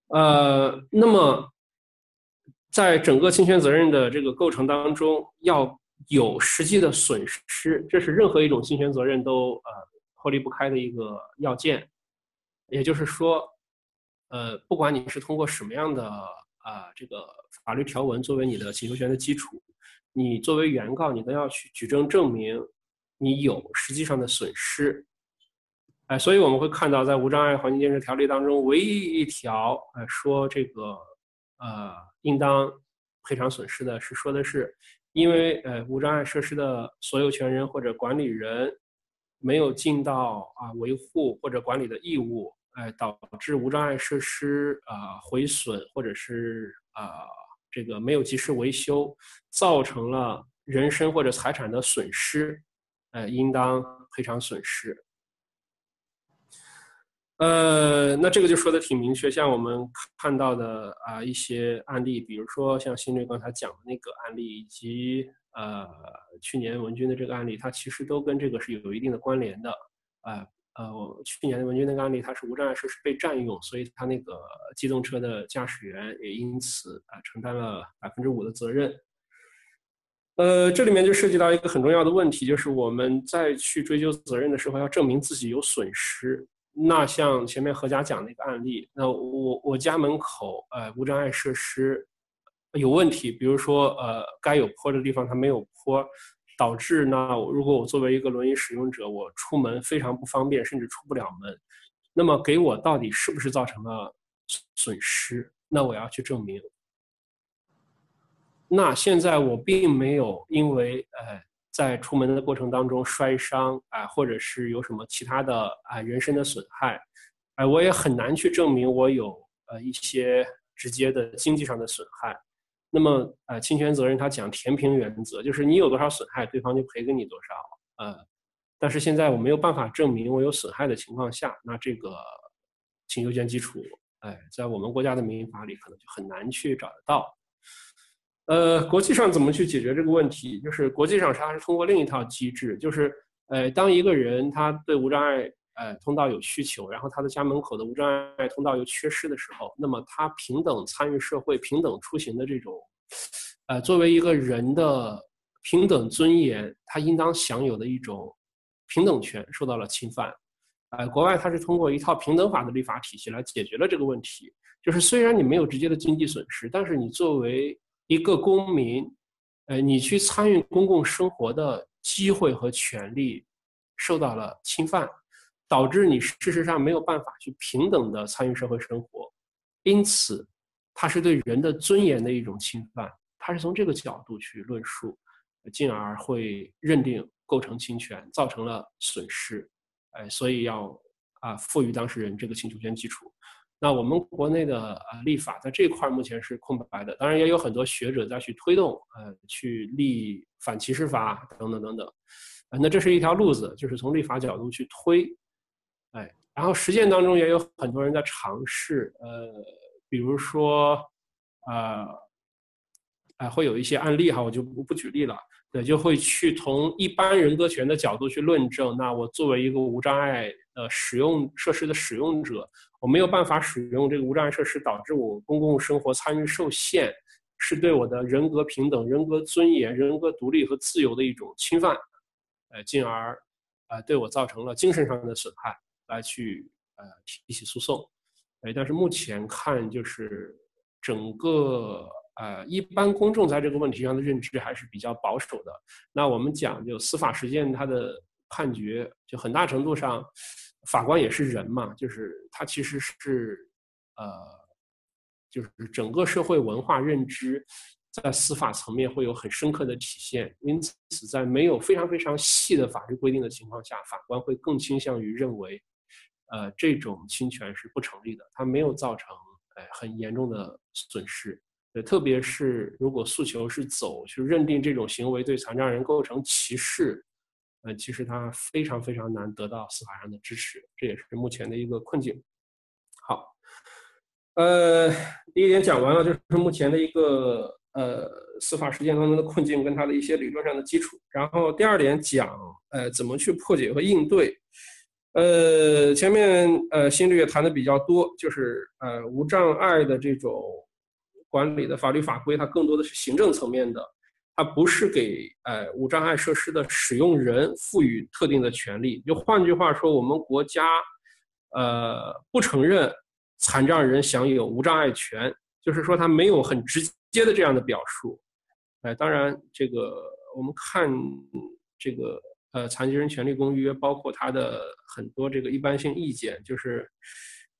呃，那么在整个侵权责任的这个构成当中，要有实际的损失，这是任何一种侵权责任都呃脱离不开的一个要件。也就是说，呃，不管你是通过什么样的啊、呃、这个法律条文作为你的请求权的基础，你作为原告，你都要去举证证明。你有实际上的损失，哎，所以我们会看到，在无障碍环境建设条例当中，唯一一条，呃，说这个，呃，应当赔偿损失的是说的是，因为呃无障碍设施的所有权人或者管理人没有尽到啊维护或者管理的义务，哎，导致无障碍设施啊毁损或者是啊这个没有及时维修，造成了人身或者财产的损失。呃，应当赔偿损失。呃，那这个就说的挺明确，像我们看到的啊、一些案例，比如说像新律刚才讲的那个案例，以及呃去年文君的这个案例，它其实都跟这个是有一定的关联的。啊呃，我，去年的文君那个案例，它是无障碍设施被占用，所以它那个机动车的驾驶员也因此啊、呃、承担了百分之五的责任。呃，这里面就涉及到一个很重要的问题，就是我们在去追究责任的时候，要证明自己有损失。那像前面何佳讲的一个案例，那我我家门口呃无障碍设施有问题，比如说呃该有坡的地方它没有坡，导致呢如果我作为一个轮椅使用者，我出门非常不方便，甚至出不了门，那么给我到底是不是造成了损失？那我要去证明。那现在我并没有因为呃在出门的过程当中摔伤啊，或者是有什么其他的啊人身的损害，哎，我也很难去证明我有呃一些直接的经济上的损害。那么呃侵权责任它讲填平原则，就是你有多少损害，对方就赔给你多少。呃，但是现在我没有办法证明我有损害的情况下，那这个请求权基础，哎，在我们国家的民法里可能就很难去找得到。呃，国际上怎么去解决这个问题？就是国际上它是通过另一套机制，就是呃，当一个人他对无障碍呃通道有需求，然后他的家门口的无障碍通道又缺失的时候，那么他平等参与社会、平等出行的这种，呃，作为一个人的平等尊严，他应当享有的一种平等权受到了侵犯。呃，国外它是通过一套平等法的立法体系来解决了这个问题，就是虽然你没有直接的经济损失，但是你作为一个公民，呃，你去参与公共生活的机会和权利受到了侵犯，导致你事实上没有办法去平等的参与社会生活，因此，它是对人的尊严的一种侵犯。它是从这个角度去论述，进而会认定构成侵权，造成了损失，哎，所以要啊赋予当事人这个请求权基础。那我们国内的呃立法在这块目前是空白的，当然也有很多学者在去推动，呃，去立反歧视法等等等等，呃，那这是一条路子，就是从立法角度去推，哎，然后实践当中也有很多人在尝试，呃，比如说，呃，哎，会有一些案例哈，我就不不举例了，对，就会去从一般人格权的角度去论证，那我作为一个无障碍呃使用设施的使用者。我没有办法使用这个无障碍设施，导致我公共生活参与受限，是对我的人格平等、人格尊严、人格独立和自由的一种侵犯，呃，进而，呃，对我造成了精神上的损害，来去呃提起诉讼，呃，但是目前看就是整个呃一般公众在这个问题上的认知还是比较保守的。那我们讲就司法实践它的判决，就很大程度上。法官也是人嘛，就是他其实是，呃，就是整个社会文化认知在司法层面会有很深刻的体现，因此在没有非常非常细的法律规定的情况下，法官会更倾向于认为，呃，这种侵权是不成立的，它没有造成呃很严重的损失。对，特别是如果诉求是走去认定这种行为对残障人构成歧视，呃，其实它非常非常难得到司法上的支持，这也是目前的一个困境。好，呃，第一点讲完了，就是目前的一个呃司法实践当中的困境跟它的一些理论上的基础。然后第二点讲，呃，怎么去破解和应对。呃，前面呃新律也谈的比较多，就是呃无障碍的这种。管理的法律法规，它更多的是行政层面的，它不是给呃无障碍设施的使用人赋予特定的权利。就换句话说，我们国家呃不承认残障人享有无障碍权，就是说它没有很直接的这样的表述。哎、当然这个我们看这个呃残疾人权利公约，包括它的很多这个一般性意见，就是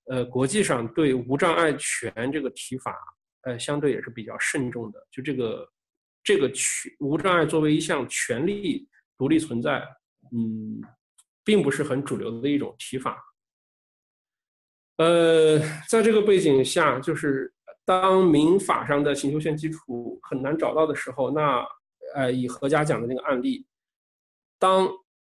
呃国际上对无障碍权这个提法。呃，相对也是比较慎重的。就这个，这个权无障碍作为一项权利独立存在，嗯，并不是很主流的一种提法。呃，在这个背景下，就是当民法上的请求权基础很难找到的时候，那呃，以何家讲的那个案例，当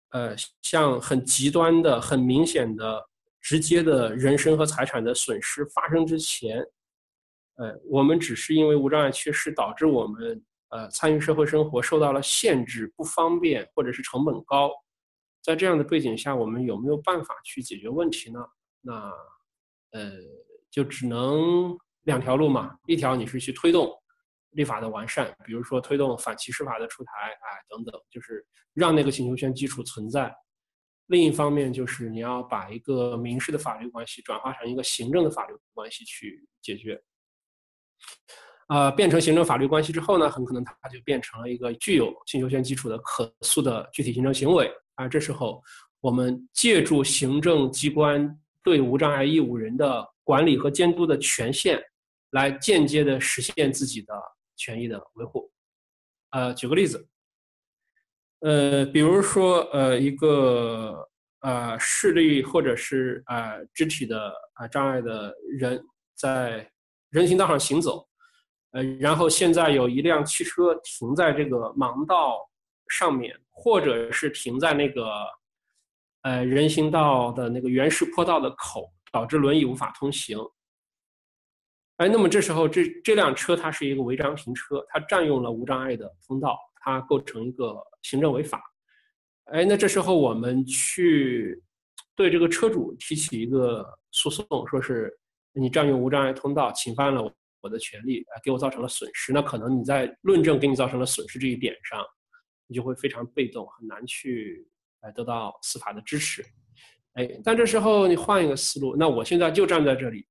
呃像很极端的、很明显的、直接的人身和财产的损失发生之前。呃，我们只是因为无障碍缺失导致我们呃参与社会生活受到了限制、不方便或者是成本高，在这样的背景下，我们有没有办法去解决问题呢？那呃，就只能两条路嘛。一条你是去推动立法的完善，比如说推动反歧视法的出台，哎等等，就是让那个请求权基础存在。另一方面就是你要把一个民事的法律关系转化成一个行政的法律关系去解决。呃，变成行政法律关系之后呢，很可能它就变成了一个具有刑求权基础的可诉的具体行政行为。而这时候，我们借助行政机关对无障碍义务人的管理和监督的权限，来间接的实现自己的权益的维护。呃，举个例子，呃，比如说，呃，一个呃视力或者是呃肢体的啊障碍的人在。人行道上行走，呃，然后现在有一辆汽车停在这个盲道上面，或者是停在那个，呃，人行道的那个原始坡道的口，导致轮椅无法通行。哎，那么这时候这这辆车它是一个违章停车，它占用了无障碍的通道，它构成一个行政违法。哎，那这时候我们去对这个车主提起一个诉讼，说是。你占用无障碍通道，侵犯了我的权利，啊，给我造成了损失。那可能你在论证给你造成了损失这一点上，你就会非常被动，很难去来得到司法的支持。哎，但这时候你换一个思路，那我现在就站在这里，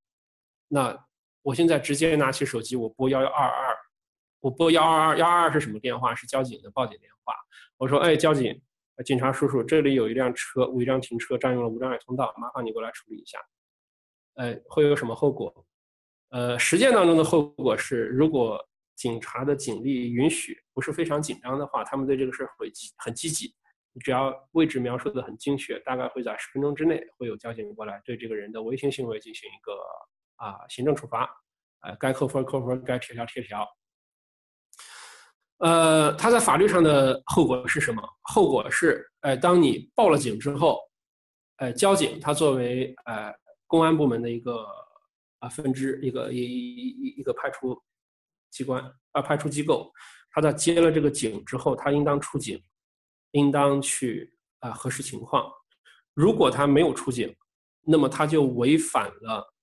那我现在直接拿起手机，我拨幺幺二二，我拨幺二二幺二二是什么电话？是交警的报警电话。我说，哎，交警，警察叔叔，这里有一辆车违章停车，占用了无障碍通道，麻烦你过来处理一下。呃，会有什么后果？呃，实践当中的后果是，如果警察的警力允许，不是非常紧张的话，他们对这个事会很积极。只要位置描述的很精确，大概会在十分钟之内会有交警过来对这个人的违停行为进行一个啊行政处罚，呃，该扣分扣分，该贴条贴条。呃，他在法律上的后果是什么？后果是，呃，当你报了警之后，呃，交警他作为呃。公安部门的一个啊分支，一个一一一一个派出机关啊派出机构，他在接了这个警之后，他应当出警，应当去啊核实情况。如果他没有出警，那么他就违反了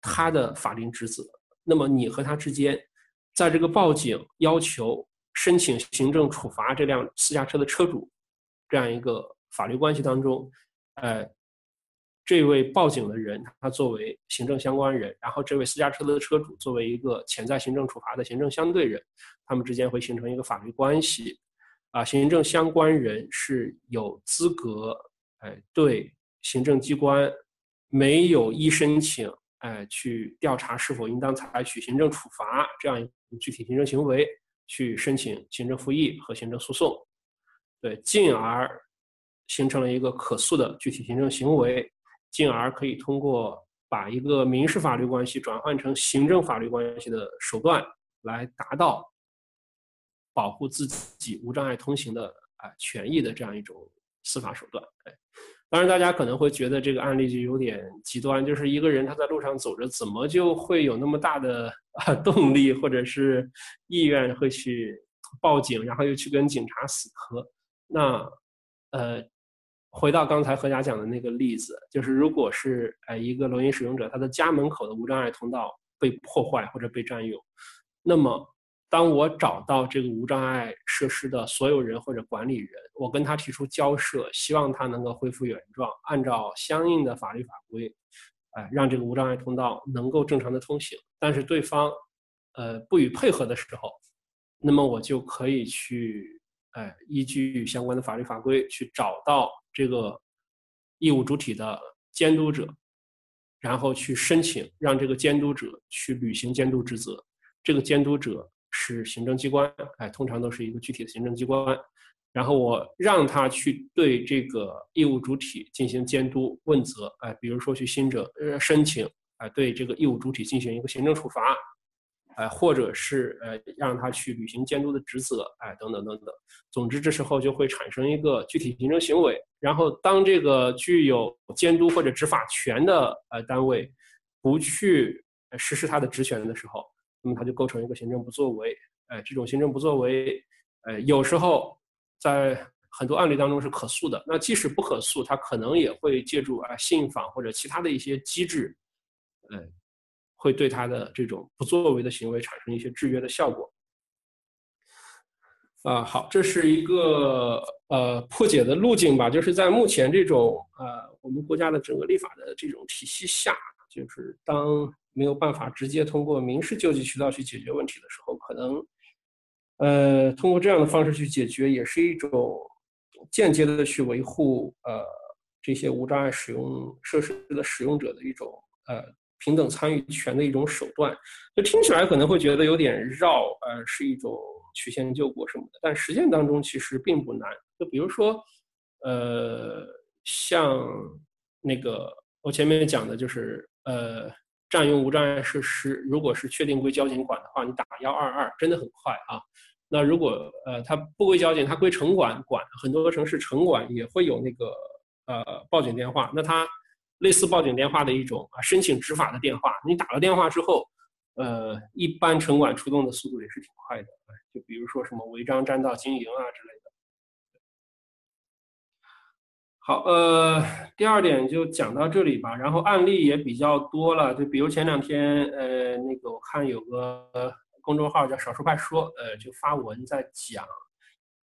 他的法定职责。那么你和他之间，在这个报警要求申请行政处罚这辆私家车的车主这样一个法律关系当中，呃。这位报警的人，他作为行政相关人，然后这位私家车的车主作为一个潜在行政处罚的行政相对人，他们之间会形成一个法律关系。啊，行政相关人是有资格，哎，对行政机关没有依申请，哎，去调查是否应当采取行政处罚这样具体行政行为，去申请行政复议和行政诉讼，对，进而形成了一个可诉的具体行政行为。进而可以通过把一个民事法律关系转换成行政法律关系的手段，来达到保护自己无障碍通行的啊权益的这样一种司法手段。哎，当然，大家可能会觉得这个案例就有点极端，就是一个人他在路上走着，怎么就会有那么大的啊 动力或者是意愿会去报警，然后又去跟警察死磕？那呃。回到刚才何佳讲的那个例子，就是如果是呃一个轮椅使用者，他的家门口的无障碍通道被破坏或者被占用，那么当我找到这个无障碍设施的所有人或者管理人，我跟他提出交涉，希望他能够恢复原状，按照相应的法律法规，哎，让这个无障碍通道能够正常的通行。但是对方呃不予配合的时候，那么我就可以去哎依据相关的法律法规去找到。这个义务主体的监督者，然后去申请让这个监督者去履行监督职责。这个监督者是行政机关，哎，通常都是一个具体的行政机关。然后我让他去对这个义务主体进行监督问责，哎，比如说去新者申请，哎，对这个义务主体进行一个行政处罚。哎，或者是呃，让他去履行监督的职责，哎，等等等等。总之，这时候就会产生一个具体行政行为。然后，当这个具有监督或者执法权的呃单位不去实施他的职权的时候，那么他就构成一个行政不作为。哎，这种行政不作为，呃，有时候在很多案例当中是可诉的。那即使不可诉，他可能也会借助啊信访或者其他的一些机制，呃。会对他的这种不作为的行为产生一些制约的效果。啊，好，这是一个呃破解的路径吧，就是在目前这种呃我们国家的整个立法的这种体系下，就是当没有办法直接通过民事救济渠道去解决问题的时候，可能呃通过这样的方式去解决，也是一种间接的去维护呃这些无障碍使用设施的使用者的一种呃。平等参与权的一种手段，就听起来可能会觉得有点绕，呃，是一种曲线救国什么的，但实践当中其实并不难。就比如说，呃，像那个我前面讲的，就是呃，占用无障碍设施，如果是确定归交警管的话，你打幺二二真的很快啊。那如果呃它不归交警，它归城管管，很多城市城管也会有那个呃报警电话，那它。类似报警电话的一种啊，申请执法的电话。你打了电话之后，呃，一般城管出动的速度也是挺快的。就比如说什么违章占道经营啊之类的。好，呃，第二点就讲到这里吧。然后案例也比较多了，就比如前两天，呃，那个我看有个公众号叫“少数派说”，呃，就发文在讲，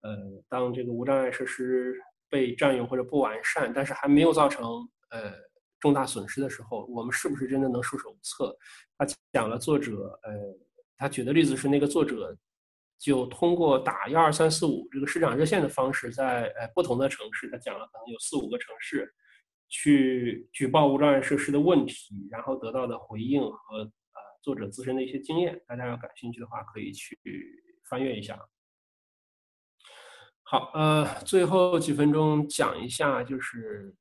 呃，当这个无障碍设施被占用或者不完善，但是还没有造成呃。重大损失的时候，我们是不是真的能束手无策？他讲了作者，呃，他举的例子是那个作者就通过打幺二三四五这个市长热线的方式，在呃不同的城市，他讲了可能有四五个城市去举报无障碍设施的问题，然后得到的回应和呃作者自身的一些经验。大家要感兴趣的话，可以去翻阅一下。好，呃，最后几分钟讲一下，就是。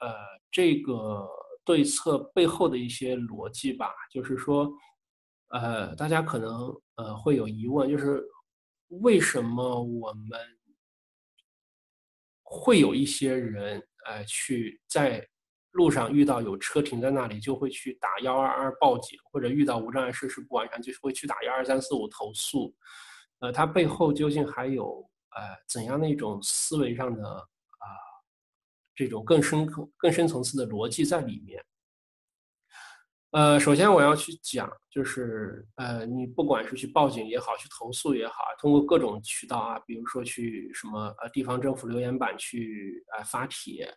呃，这个对策背后的一些逻辑吧，就是说，呃，大家可能呃会有疑问，就是为什么我们会有一些人呃去在路上遇到有车停在那里，就会去打幺二二报警，或者遇到无障碍设施不完善，就是会去打幺二三四五投诉，呃，它背后究竟还有呃怎样的一种思维上的？这种更深刻、更深层次的逻辑在里面。呃，首先我要去讲，就是呃，你不管是去报警也好，去投诉也好，通过各种渠道啊，比如说去什么呃地方政府留言板去呃发帖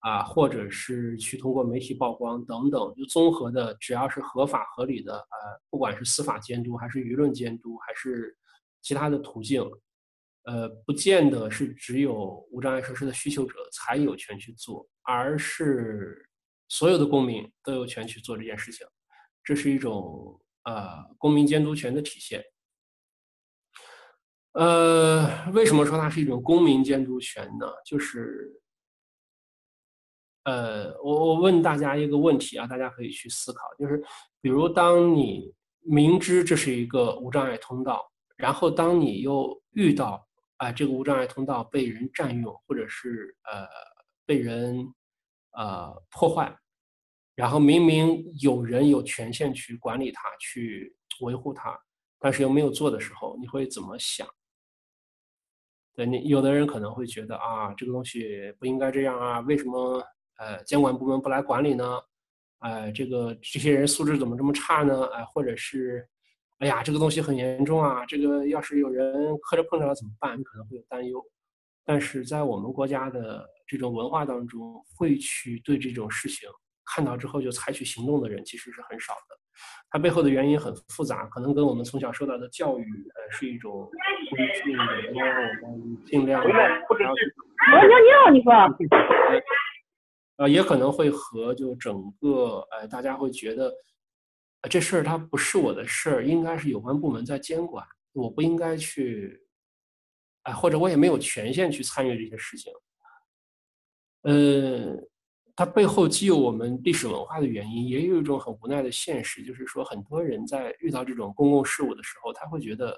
啊，或者是去通过媒体曝光等等，就综合的，只要是合法合理的，呃，不管是司法监督还是舆论监督，还是其他的途径。呃，不见得是只有无障碍设施的需求者才有权去做，而是所有的公民都有权去做这件事情，这是一种呃公民监督权的体现。呃，为什么说它是一种公民监督权呢？就是呃，我我问大家一个问题啊，大家可以去思考，就是比如当你明知这是一个无障碍通道，然后当你又遇到啊、这个无障碍通道被人占用，或者是呃被人呃破坏，然后明明有人有权限去管理它，去维护它，但是又没有做的时候，你会怎么想？对你，有的人可能会觉得啊，这个东西不应该这样啊，为什么？呃，监管部门不来管理呢？呃，这个这些人素质怎么这么差呢？哎、或者是，哎呀，这个东西很严重啊，这个要是有人磕着碰着了怎么办？你可能会有担忧。但是在我们国家的这种文化当中，会去对这种事情看到之后就采取行动的人其实是很少的。它背后的原因很复杂，可能跟我们从小受到的教育，呃，是一种规训的，然后我们尽量。不要尿尿，你说。呃，也可能会和就整个，呃，大家会觉得，呃，这事儿它不是我的事儿，应该是有关部门在监管，我不应该去，啊、或者我也没有权限去参与这些事情。呃，它背后既有我们历史文化的原因，也有一种很无奈的现实，就是说，很多人在遇到这种公共事务的时候，他会觉得，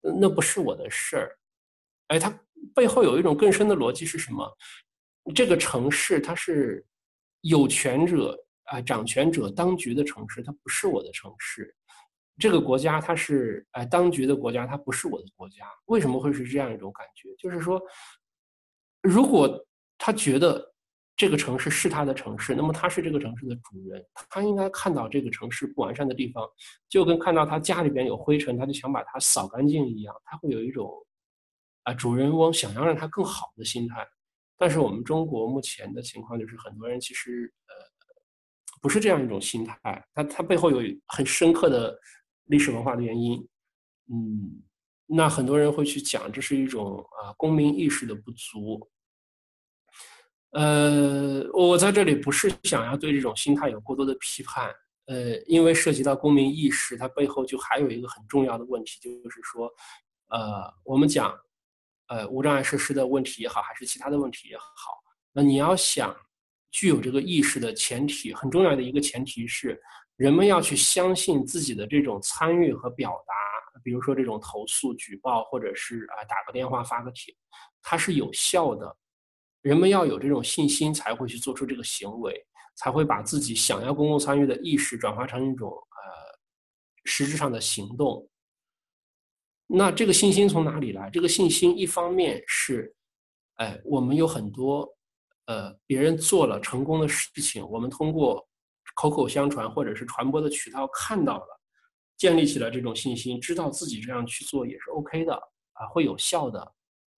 那不是我的事儿。哎，它背后有一种更深的逻辑是什么？这个城市它是有权者啊，掌权者当局的城市，它不是我的城市。这个国家它是哎当局的国家，它不是我的国家。为什么会是这样一种感觉？就是说，如果他觉得这个城市是他的城市，那么他是这个城市的主人，他应该看到这个城市不完善的地方，就跟看到他家里边有灰尘，他就想把它扫干净一样，他会有一种啊主人翁想要让它更好的心态。但是我们中国目前的情况就是，很多人其实呃不是这样一种心态，它它背后有很深刻的历史文化的原因，嗯，那很多人会去讲这是一种啊公民意识的不足，呃，我在这里不是想要对这种心态有过多的批判，呃，因为涉及到公民意识，它背后就还有一个很重要的问题，就是说，呃，我们讲。呃，无障碍设施的问题也好，还是其他的问题也好，那你要想具有这个意识的前提，很重要的一个前提是，人们要去相信自己的这种参与和表达，比如说这种投诉、举报，或者是啊打个电话、发个帖，它是有效的。人们要有这种信心，才会去做出这个行为，才会把自己想要公共参与的意识转化成一种呃实质上的行动。那这个信心从哪里来？这个信心一方面是，哎，我们有很多，呃，别人做了成功的事情，我们通过口口相传或者是传播的渠道看到了，建立起了这种信心，知道自己这样去做也是 OK 的啊，会有效的。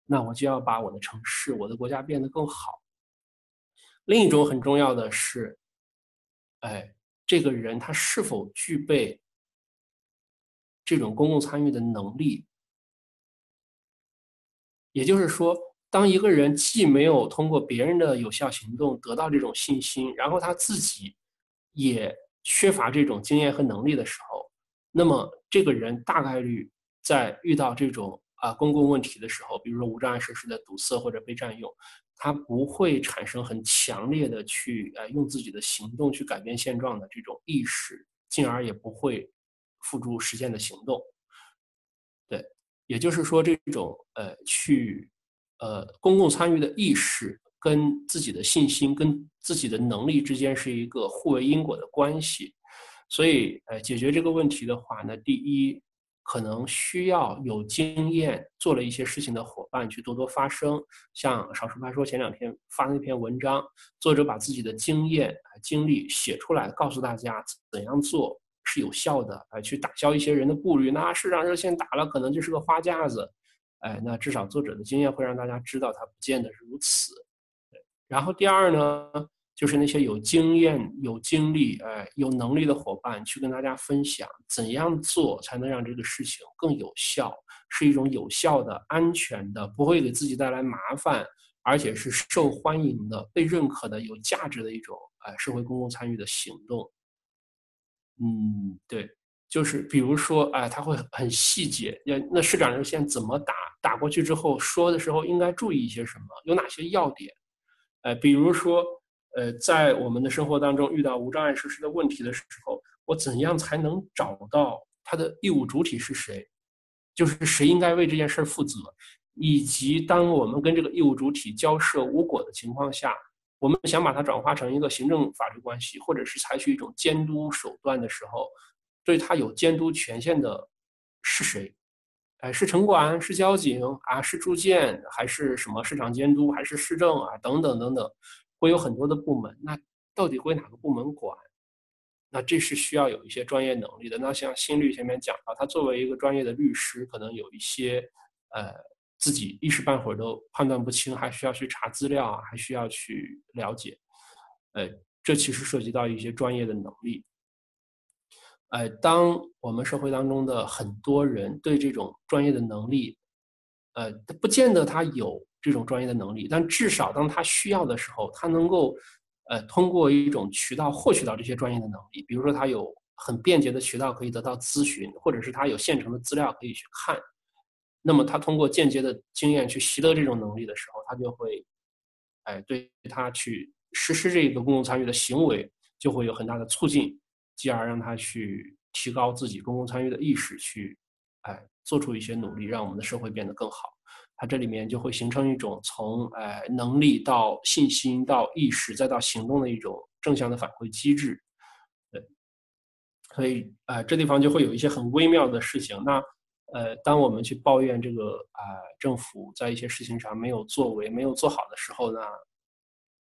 那我就要把我的城市、我的国家变得更好。另一种很重要的是，哎，这个人他是否具备。这种公共参与的能力，也就是说，当一个人既没有通过别人的有效行动得到这种信心，然后他自己也缺乏这种经验和能力的时候，那么这个人大概率在遇到这种啊公共问题的时候，比如说无障碍设施的堵塞或者被占用，他不会产生很强烈的去呃用自己的行动去改变现状的这种意识，进而也不会。付诸实践的行动，对，也就是说，这种呃，去呃，公共参与的意识跟自己的信心、跟自己的能力之间是一个互为因果的关系。所以，呃，解决这个问题的话呢，第一，可能需要有经验做了一些事情的伙伴去多多发声。像少数派说前两天发那篇文章，作者把自己的经验、经历写出来，告诉大家怎样做。是有效的，哎，去打消一些人的顾虑。那市长热线打了，可能就是个花架子，哎，那至少作者的经验会让大家知道，他不见得是如此。然后第二呢，就是那些有经验、有经历、哎，有能力的伙伴，去跟大家分享怎样做才能让这个事情更有效，是一种有效的、安全的，不会给自己带来麻烦，而且是受欢迎的、被认可的、有价值的一种，哎，社会公共参与的行动。嗯，对，就是比如说，哎，他会很细节，那那市长热线怎么打？打过去之后说的时候应该注意一些什么？有哪些要点？哎，比如说，呃，在我们的生活当中遇到无障碍设施的问题的时候，我怎样才能找到它的义务主体是谁？就是谁应该为这件事儿负责？以及当我们跟这个义务主体交涉无果的情况下，我们想把它转化成一个行政法律关系，或者是采取一种监督手段的时候，对他有监督权限的是谁？哎，是城管，是交警啊，是住建，还是什么市场监督，还是市政啊？等等等等，会有很多的部门。那到底归哪个部门管？那这是需要有一些专业能力的。那像新律前面讲到，他作为一个专业的律师，可能有一些呃。自己一时半会儿都判断不清，还需要去查资料啊，还需要去了解，呃，这其实涉及到一些专业的能力。呃，当我们社会当中的很多人对这种专业的能力，呃，不见得他有这种专业的能力，但至少当他需要的时候，他能够，呃，通过一种渠道获取到这些专业的能力，比如说他有很便捷的渠道可以得到咨询，或者是他有现成的资料可以去看。那么他通过间接的经验去习得这种能力的时候，他就会，哎，对他去实施这个公共参与的行为就会有很大的促进，继而让他去提高自己公共参与的意识，去，哎，做出一些努力，让我们的社会变得更好。他这里面就会形成一种从哎能力到信心到意识再到行动的一种正向的反馈机制。对，所以哎，这地方就会有一些很微妙的事情。那。呃，当我们去抱怨这个啊、呃，政府在一些事情上没有作为、没有做好的时候呢，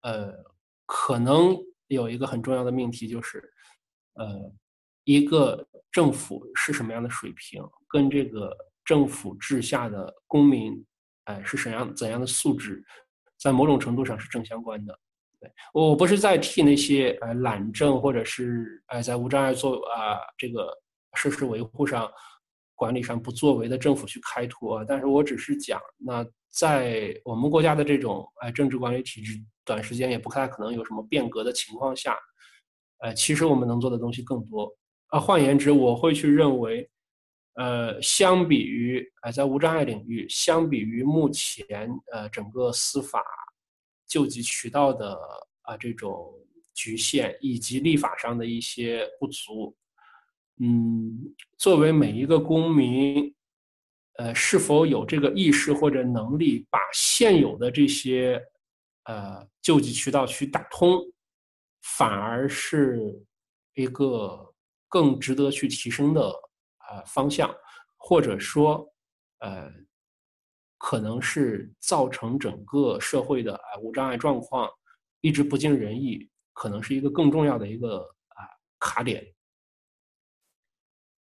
呃，可能有一个很重要的命题就是，呃，一个政府是什么样的水平，跟这个政府治下的公民，哎、是什样怎样的素质，在某种程度上是正相关的。对，我不是在替那些呃懒政或者是哎、呃、在无障碍做啊、这个设施维护上。管理上不作为的政府去开脱，但是我只是讲，那在我们国家的这种哎政治管理体制，短时间也不太可能有什么变革的情况下，呃，其实我们能做的东西更多。啊，换言之，我会去认为，呃，相比于哎在无障碍领域，相比于目前呃整个司法救济渠道的啊这种局限，以及立法上的一些不足。嗯，作为每一个公民，呃，是否有这个意识或者能力，把现有的这些呃救济渠道去打通，反而是一个更值得去提升的呃方向，或者说，呃，可能是造成整个社会的啊无障碍状况一直不尽人意，可能是一个更重要的一个啊卡点。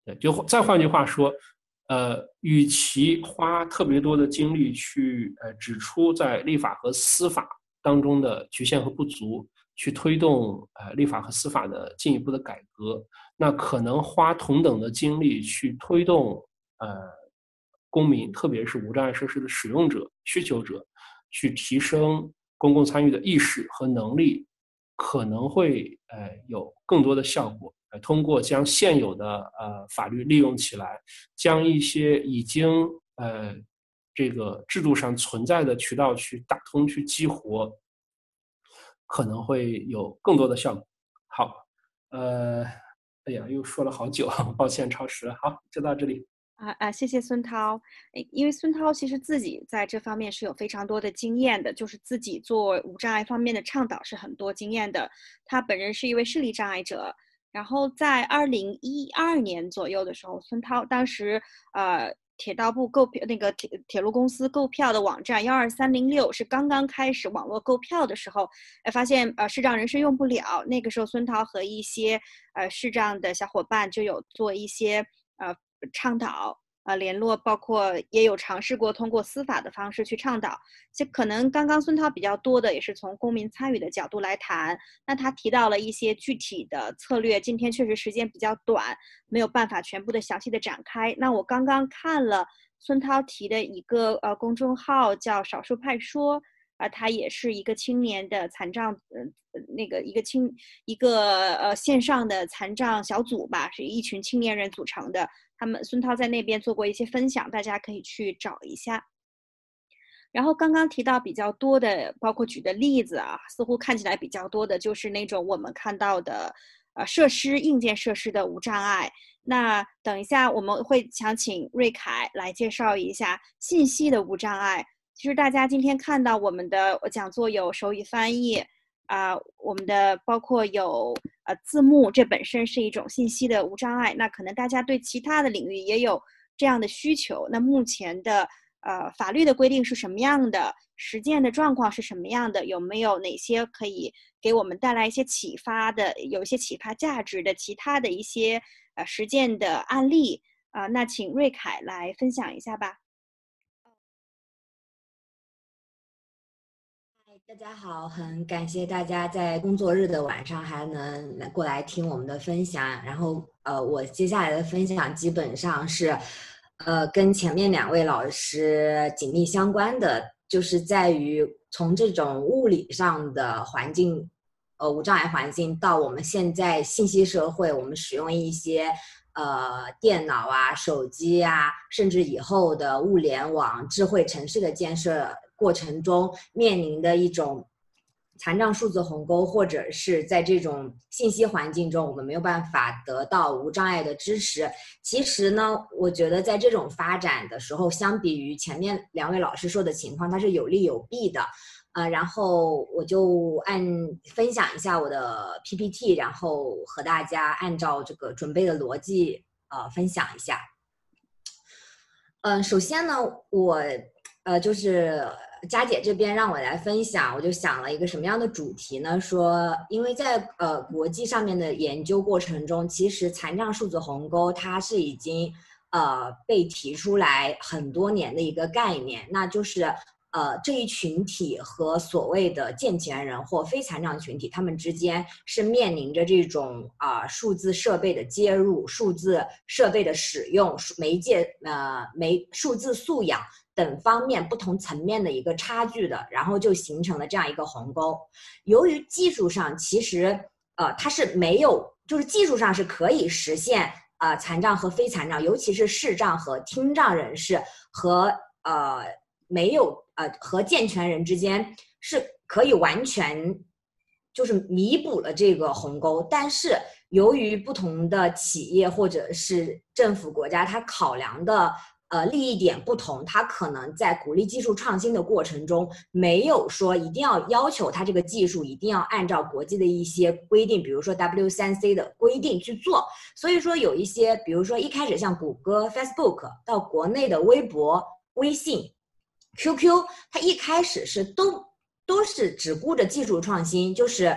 对，就再换句话说，呃，与其花特别多的精力去呃指出在立法和司法当中的局限和不足，去推动呃立法和司法的进一步的改革，那可能花同等的精力去推动呃公民，特别是无障碍设施的使用者、需求者，去提升公共参与的意识和能力，可能会呃有更多的效果。通过将现有的呃法律利用起来，将一些已经呃这个制度上存在的渠道去打通、去激活，可能会有更多的效果。好，呃，哎呀，又说了好久，抱歉超时了。好，就到这里。啊啊，谢谢孙涛。因为孙涛其实自己在这方面是有非常多的经验的，就是自己做无障碍方面的倡导是很多经验的。他本人是一位视力障碍者。然后在二零一二年左右的时候，孙涛当时呃铁道部购票那个铁铁路公司购票的网站幺二三零六是刚刚开始网络购票的时候，呃发现呃市障人士用不了，那个时候孙涛和一些呃视障的小伙伴就有做一些呃倡导。呃，联络包括也有尝试过通过司法的方式去倡导，其实可能刚刚孙涛比较多的也是从公民参与的角度来谈。那他提到了一些具体的策略，今天确实时间比较短，没有办法全部的详细的展开。那我刚刚看了孙涛提的一个呃公众号叫少数派说，啊，他也是一个青年的残障，呃，那个一个青一个呃线上的残障小组吧，是一群青年人组成的。他们孙涛在那边做过一些分享，大家可以去找一下。然后刚刚提到比较多的，包括举的例子啊，似乎看起来比较多的就是那种我们看到的，呃，设施硬件设施的无障碍。那等一下我们会想请瑞凯来介绍一下信息的无障碍。其实大家今天看到我们的讲座有手语翻译。啊、我们的包括有呃字幕，这本身是一种信息的无障碍。那可能大家对其他的领域也有这样的需求。那目前的呃法律的规定是什么样的？实践的状况是什么样的？有没有哪些可以给我们带来一些启发的，有一些启发价值的其他的一些呃实践的案例啊、那请瑞凯来分享一下吧。大家好，很感谢大家在工作日的晚上还能来过来听我们的分享。然后，呃，我接下来的分享基本上是，呃，跟前面两位老师紧密相关的，就是在于从这种物理上的环境，呃，无障碍环境，到我们现在信息社会，我们使用一些呃电脑啊、手机啊，甚至以后的物联网、智慧城市的建设。过程中面临的一种残障数字鸿沟，或者是在这种信息环境中，我们没有办法得到无障碍的支持。其实呢，我觉得在这种发展的时候，相比于前面两位老师说的情况，它是有利有弊的。呃，然后我就按分享一下我的 PPT，然后和大家按照这个准备的逻辑呃分享一下。嗯、首先呢，我呃就是。佳姐这边让我来分享，我就想了一个什么样的主题呢？说，因为在呃国际上面的研究过程中，其实残障数字鸿沟它是已经呃被提出来很多年的一个概念，那就是呃这一群体和所谓的健全人或非残障群体，他们之间是面临着这种啊、数字设备的接入、数字设备的使用、媒介呃媒数字素养。等方面不同层面的一个差距的，然后就形成了这样一个鸿沟。由于技术上其实呃它是没有，就是技术上是可以实现呃残障和非残障，尤其是视障和听障人士和呃没有呃和健全人之间是可以完全就是弥补了这个鸿沟。但是由于不同的企业或者是政府国家，它考量的。呃，利益点不同，它可能在鼓励技术创新的过程中，没有说一定要要求它这个技术一定要按照国际的一些规定，比如说 W3C 的规定去做。所以说有一些，比如说一开始像谷歌、Facebook 到国内的微博、微信、QQ，它一开始是都都是只顾着技术创新，就是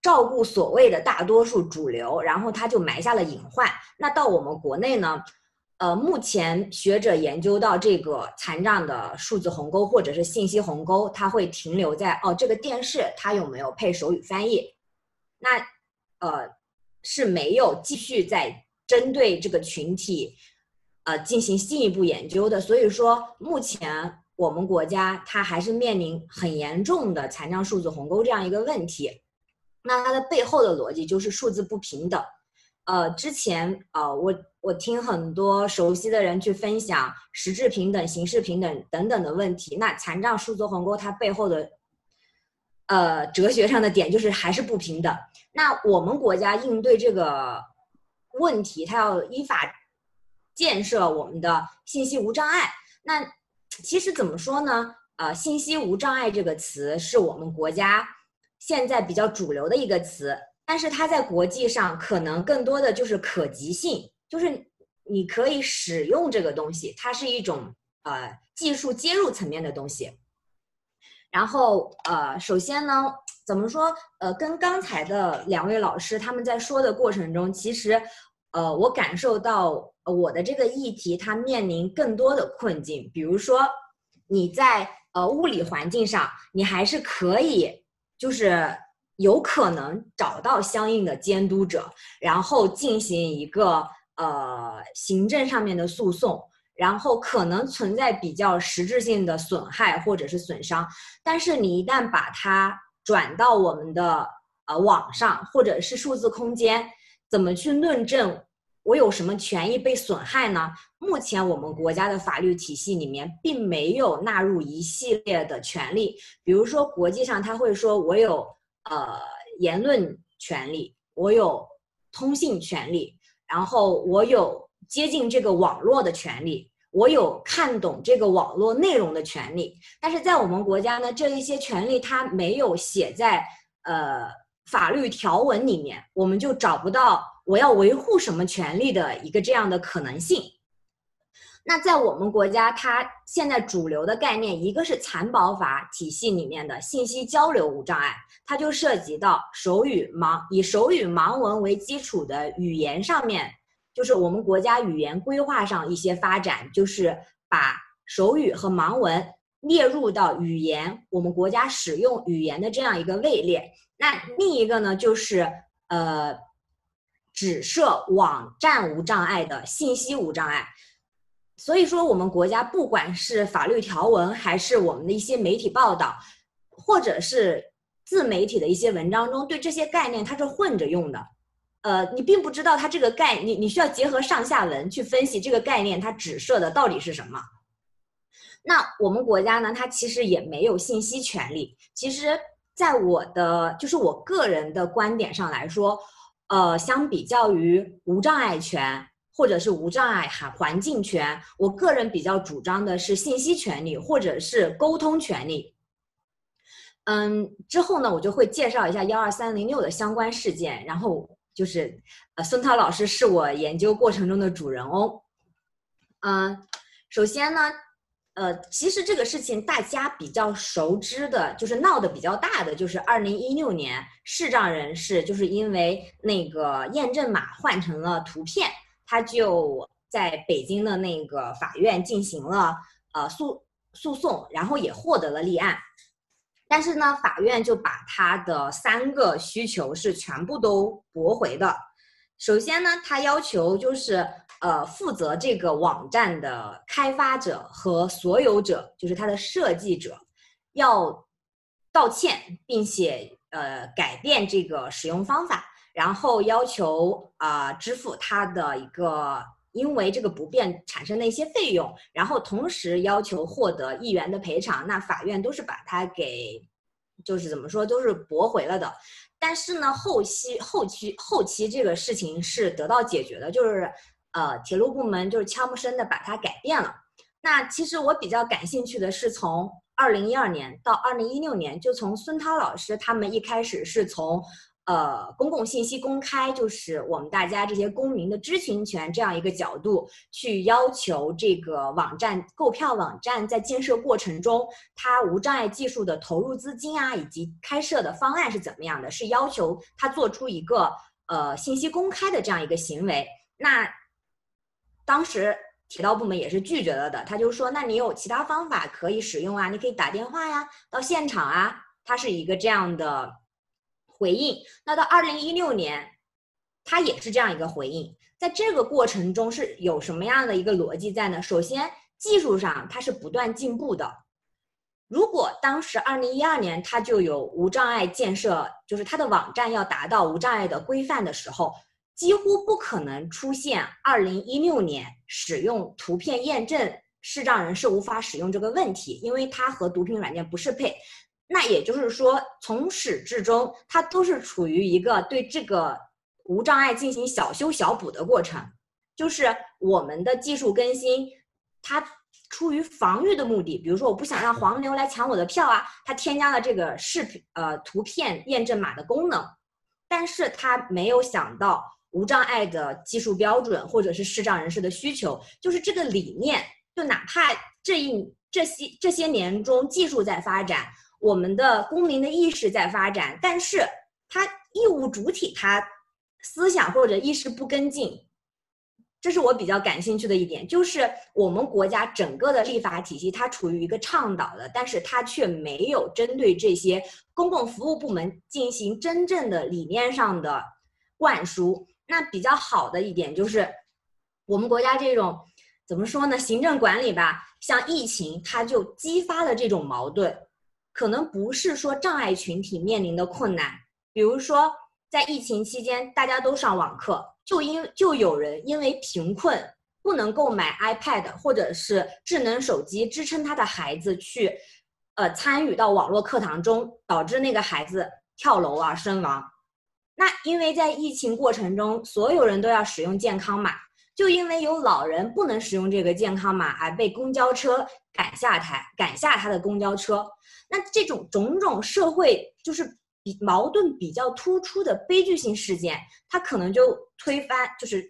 照顾所谓的大多数主流，然后它就埋下了隐患。那到我们国内呢？呃，目前学者研究到这个残障的数字鸿沟或者是信息鸿沟，它会停留在哦，这个电视它有没有配手语翻译？那呃是没有继续在针对这个群体呃进行进一步研究的。所以说，目前我们国家它还是面临很严重的残障数字鸿沟这样一个问题。那它的背后的逻辑就是数字不平等。呃，之前呃，我我听很多熟悉的人去分享实质平等、形式平等等等的问题。那残障数字鸿沟它背后的，呃，哲学上的点就是还是不平等。那我们国家应对这个问题，它要依法建设我们的信息无障碍。那其实怎么说呢？呃，信息无障碍这个词是我们国家现在比较主流的一个词。但是它在国际上可能更多的就是可及性，就是你可以使用这个东西，它是一种呃技术接入层面的东西。然后呃，首先呢，怎么说？呃，跟刚才的两位老师他们在说的过程中，其实呃，我感受到我的这个议题它面临更多的困境。比如说你在呃物理环境上，你还是可以就是。有可能找到相应的监督者，然后进行一个呃行政上面的诉讼，然后可能存在比较实质性的损害或者是损伤。但是你一旦把它转到我们的呃网上或者是数字空间，怎么去论证我有什么权益被损害呢？目前我们国家的法律体系里面并没有纳入一系列的权利，比如说国际上他会说我有呃言论权利，我有通信权利，然后我有接近这个网络的权利，我有看懂这个网络内容的权利。但是在我们国家呢，这一些权利它没有写在呃法律条文里面，我们就找不到。我要维护什么权利的一个这样的可能性？那在我们国家，它现在主流的概念，一个是残保法体系里面的信息交流无障碍，它就涉及到手语盲，以手语盲文为基础的语言上面，就是我们国家语言规划上一些发展，就是把手语和盲文列入到语言，我们国家使用语言的这样一个位列。那另一个呢，就是呃。只设网站无障碍的信息无障碍，所以说我们国家不管是法律条文，还是我们的一些媒体报道，或者是自媒体的一些文章中，对这些概念它是混着用的。呃，你并不知道它这个概，你你需要结合上下文去分析这个概念它指涉的到底是什么。那我们国家呢，它其实也没有信息权利。其实，在我的就是我个人的观点上来说。呃，相比较于无障碍权或者是无障碍环环境权，我个人比较主张的是信息权利或者是沟通权利。嗯，之后呢，我就会介绍一下幺二三零六的相关事件，然后就是呃，孙涛老师是我研究过程中的主人翁。嗯，首先呢。呃，其实这个事情大家比较熟知的，就是闹得比较大的，就是二零一六年视障人士就是因为那个验证码换成了图片，他就在北京的那个法院进行了呃诉诉讼，然后也获得了立案。但是呢，法院就把他的三个需求是全部都驳回的。首先呢，他要求就是。呃，负责这个网站的开发者和所有者，就是它的设计者，要道歉，并且呃改变这个使用方法，然后要求啊、支付他的一个因为这个不便产生的一些费用，然后同时要求获得一元的赔偿。那法院都是把它给，就是怎么说，都是驳回了的。但是呢，后期后期后期这个事情是得到解决的，就是。呃，铁路部门就是悄无声的把它改变了。那其实我比较感兴趣的是，从二零一二年到二零一六年，就从孙涛老师他们一开始是从，呃，公共信息公开，就是我们大家这些公民的知情权这样一个角度，去要求这个网站购票网站在建设过程中，它无障碍技术的投入资金啊，以及开设的方案是怎么样的，是要求他做出一个呃信息公开的这样一个行为。那当时铁道部门也是拒绝了的，他就说：“那你有其他方法可以使用啊？你可以打电话呀，到现场啊。”他是一个这样的回应。那到二零一六年，他也是这样一个回应。在这个过程中是有什么样的一个逻辑在呢？首先，技术上它是不断进步的。如果当时二零一二年它就有无障碍建设，就是它的网站要达到无障碍的规范的时候。几乎不可能出现二零一六年使用图片验证视障人士无法使用这个问题，因为它和读屏软件不适配。那也就是说，从始至终，它都是处于一个对这个无障碍进行小修小补的过程。就是我们的技术更新，它出于防御的目的，比如说我不想让黄牛来抢我的票啊，它添加了这个视频呃图片验证码的功能，但是它没有想到。无障碍的技术标准，或者是视障人士的需求，就是这个理念。就哪怕这一这些这些年中，技术在发展，我们的公民的意识在发展，但是它义务主体它思想或者意识不跟进，这是我比较感兴趣的一点。就是我们国家整个的立法体系，它处于一个倡导的，但是它却没有针对这些公共服务部门进行真正的理念上的灌输。那比较好的一点就是，我们国家这种怎么说呢？行政管理吧，像疫情，它就激发了这种矛盾。可能不是说障碍群体面临的困难，比如说在疫情期间，大家都上网课，就因就有人因为贫困不能购买 iPad 或者是智能手机支撑他的孩子去，呃，参与到网络课堂中，导致那个孩子跳楼啊身亡。那因为在疫情过程中，所有人都要使用健康码，就因为有老人不能使用这个健康码，而被公交车赶下台，赶下他的公交车。那这种种种社会就是。比矛盾比较突出的悲剧性事件，它可能就推翻，就是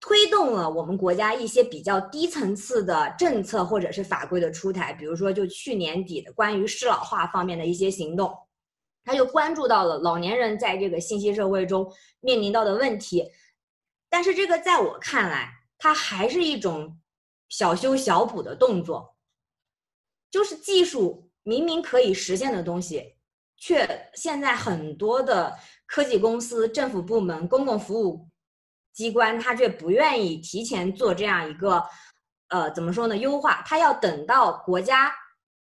推动了我们国家一些比较低层次的政策或者是法规的出台。比如说，就去年底的关于适老化方面的一些行动，他就关注到了老年人在这个信息社会中面临到的问题。但是这个在我看来，它还是一种小修小补的动作，就是技术明明可以实现的东西。却现在很多的科技公司、政府部门、公共服务机关，他却不愿意提前做这样一个，呃，怎么说呢？优化，他要等到国家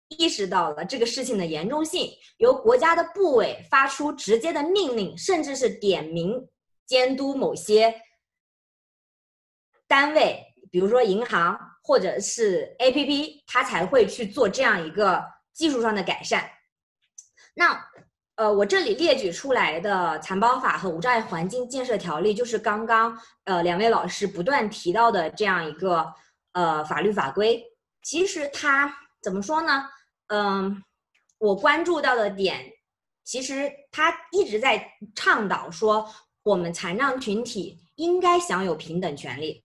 意识到了这个事情的严重性，由国家的部委发出直接的命令，甚至是点名监督某些单位，比如说银行或者是 APP，它才会去做这样一个技术上的改善。那，呃，我这里列举出来的残保法和无障碍环境建设条例，就是刚刚呃两位老师不断提到的这样一个呃法律法规。其实它怎么说呢？嗯、我关注到的点，其实它一直在倡导说，我们残障群体应该享有平等权利。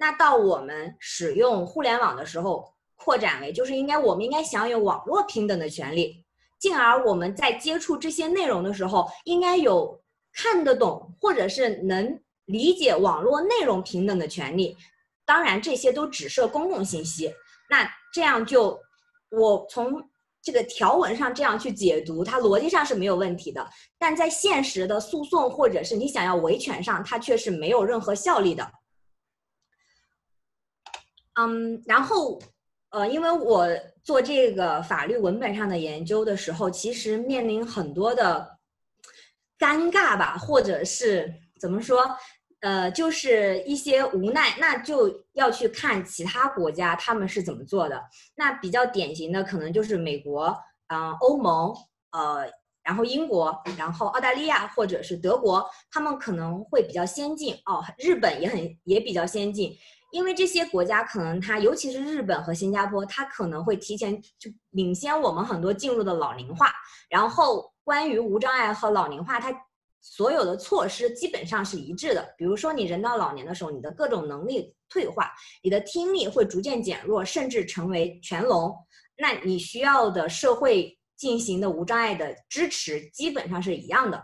那到我们使用互联网的时候，扩展为就是应该我们应该享有网络平等的权利。进而我们在接触这些内容的时候，应该有看得懂或者是能理解网络内容平等的权利。当然，这些都只设公共信息。那这样就，我从这个条文上这样去解读，它逻辑上是没有问题的。但在现实的诉讼或者是你想要维权上，它却是没有任何效力的。嗯，然后。呃，因为我做这个法律文本上的研究的时候，其实面临很多的尴尬吧，或者是怎么说，呃，就是一些无奈，那就要去看其他国家他们是怎么做的。那比较典型的可能就是美国，嗯、欧盟，呃，然后英国，然后澳大利亚或者是德国，他们可能会比较先进哦。日本也很也比较先进。因为这些国家可能它，尤其是日本和新加坡，它可能会提前就领先我们很多进入的老龄化。然后关于无障碍和老龄化，它所有的措施基本上是一致的。比如说你人到老年的时候，你的各种能力退化，你的听力会逐渐减弱，甚至成为全聋。那你需要的社会进行的无障碍的支持基本上是一样的。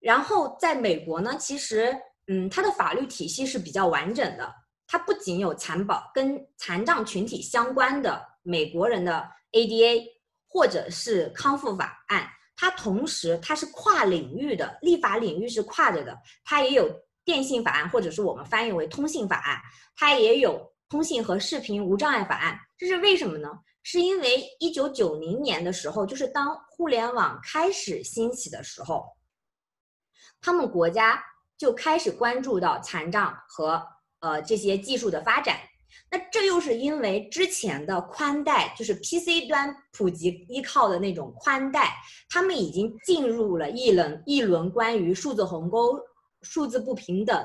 然后在美国呢，其实。嗯，它的法律体系是比较完整的。它不仅有残保跟残障群体相关的美国人的 ADA 或者是康复法案，它同时它是跨领域的，立法领域是跨着的。它也有电信法案，或者是我们翻译为通信法案，它也有通信和视频无障碍法案。这是为什么呢？是因为一九九零年的时候，就是当互联网开始兴起的时候，他们国家。就开始关注到残障和呃这些技术的发展，那这又是因为之前的宽带，就是 PC 端普及依靠的那种宽带，他们已经进入了一轮一轮关于数字鸿沟、数字不平等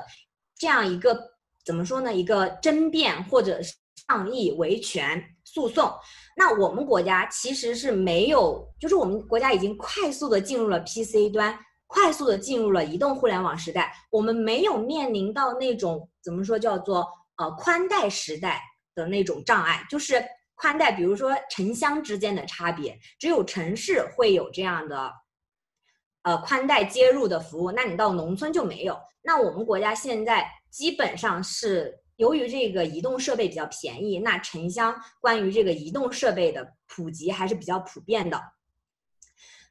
这样一个怎么说呢？一个争辩或者是倡议维权诉讼。那我们国家其实是没有，就是我们国家已经快速的进入了 PC 端。快速的进入了移动互联网时代，我们没有面临到那种怎么说叫做呃宽带时代的那种障碍，就是宽带，比如说城乡之间的差别，只有城市会有这样的呃宽带接入的服务，那你到农村就没有。那我们国家现在基本上是由于这个移动设备比较便宜，那城乡关于这个移动设备的普及还是比较普遍的。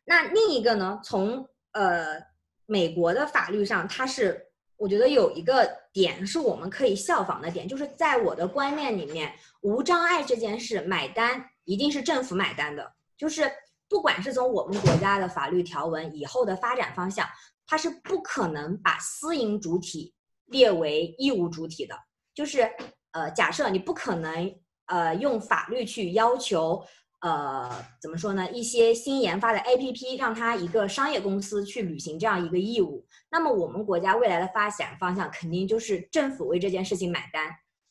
那另一个呢，从呃，美国的法律上，它是我觉得有一个点是我们可以效仿的点，就是在我的观念里面，无障碍这件事买单一定是政府买单的，就是不管是从我们国家的法律条文以后的发展方向，它是不可能把私营主体列为义务主体的。就是呃，假设你不可能呃用法律去要求呃怎么说呢？一些新研发的 APP 让它一个商业公司去履行这样一个义务，那么我们国家未来的发展方向肯定就是政府为这件事情买单。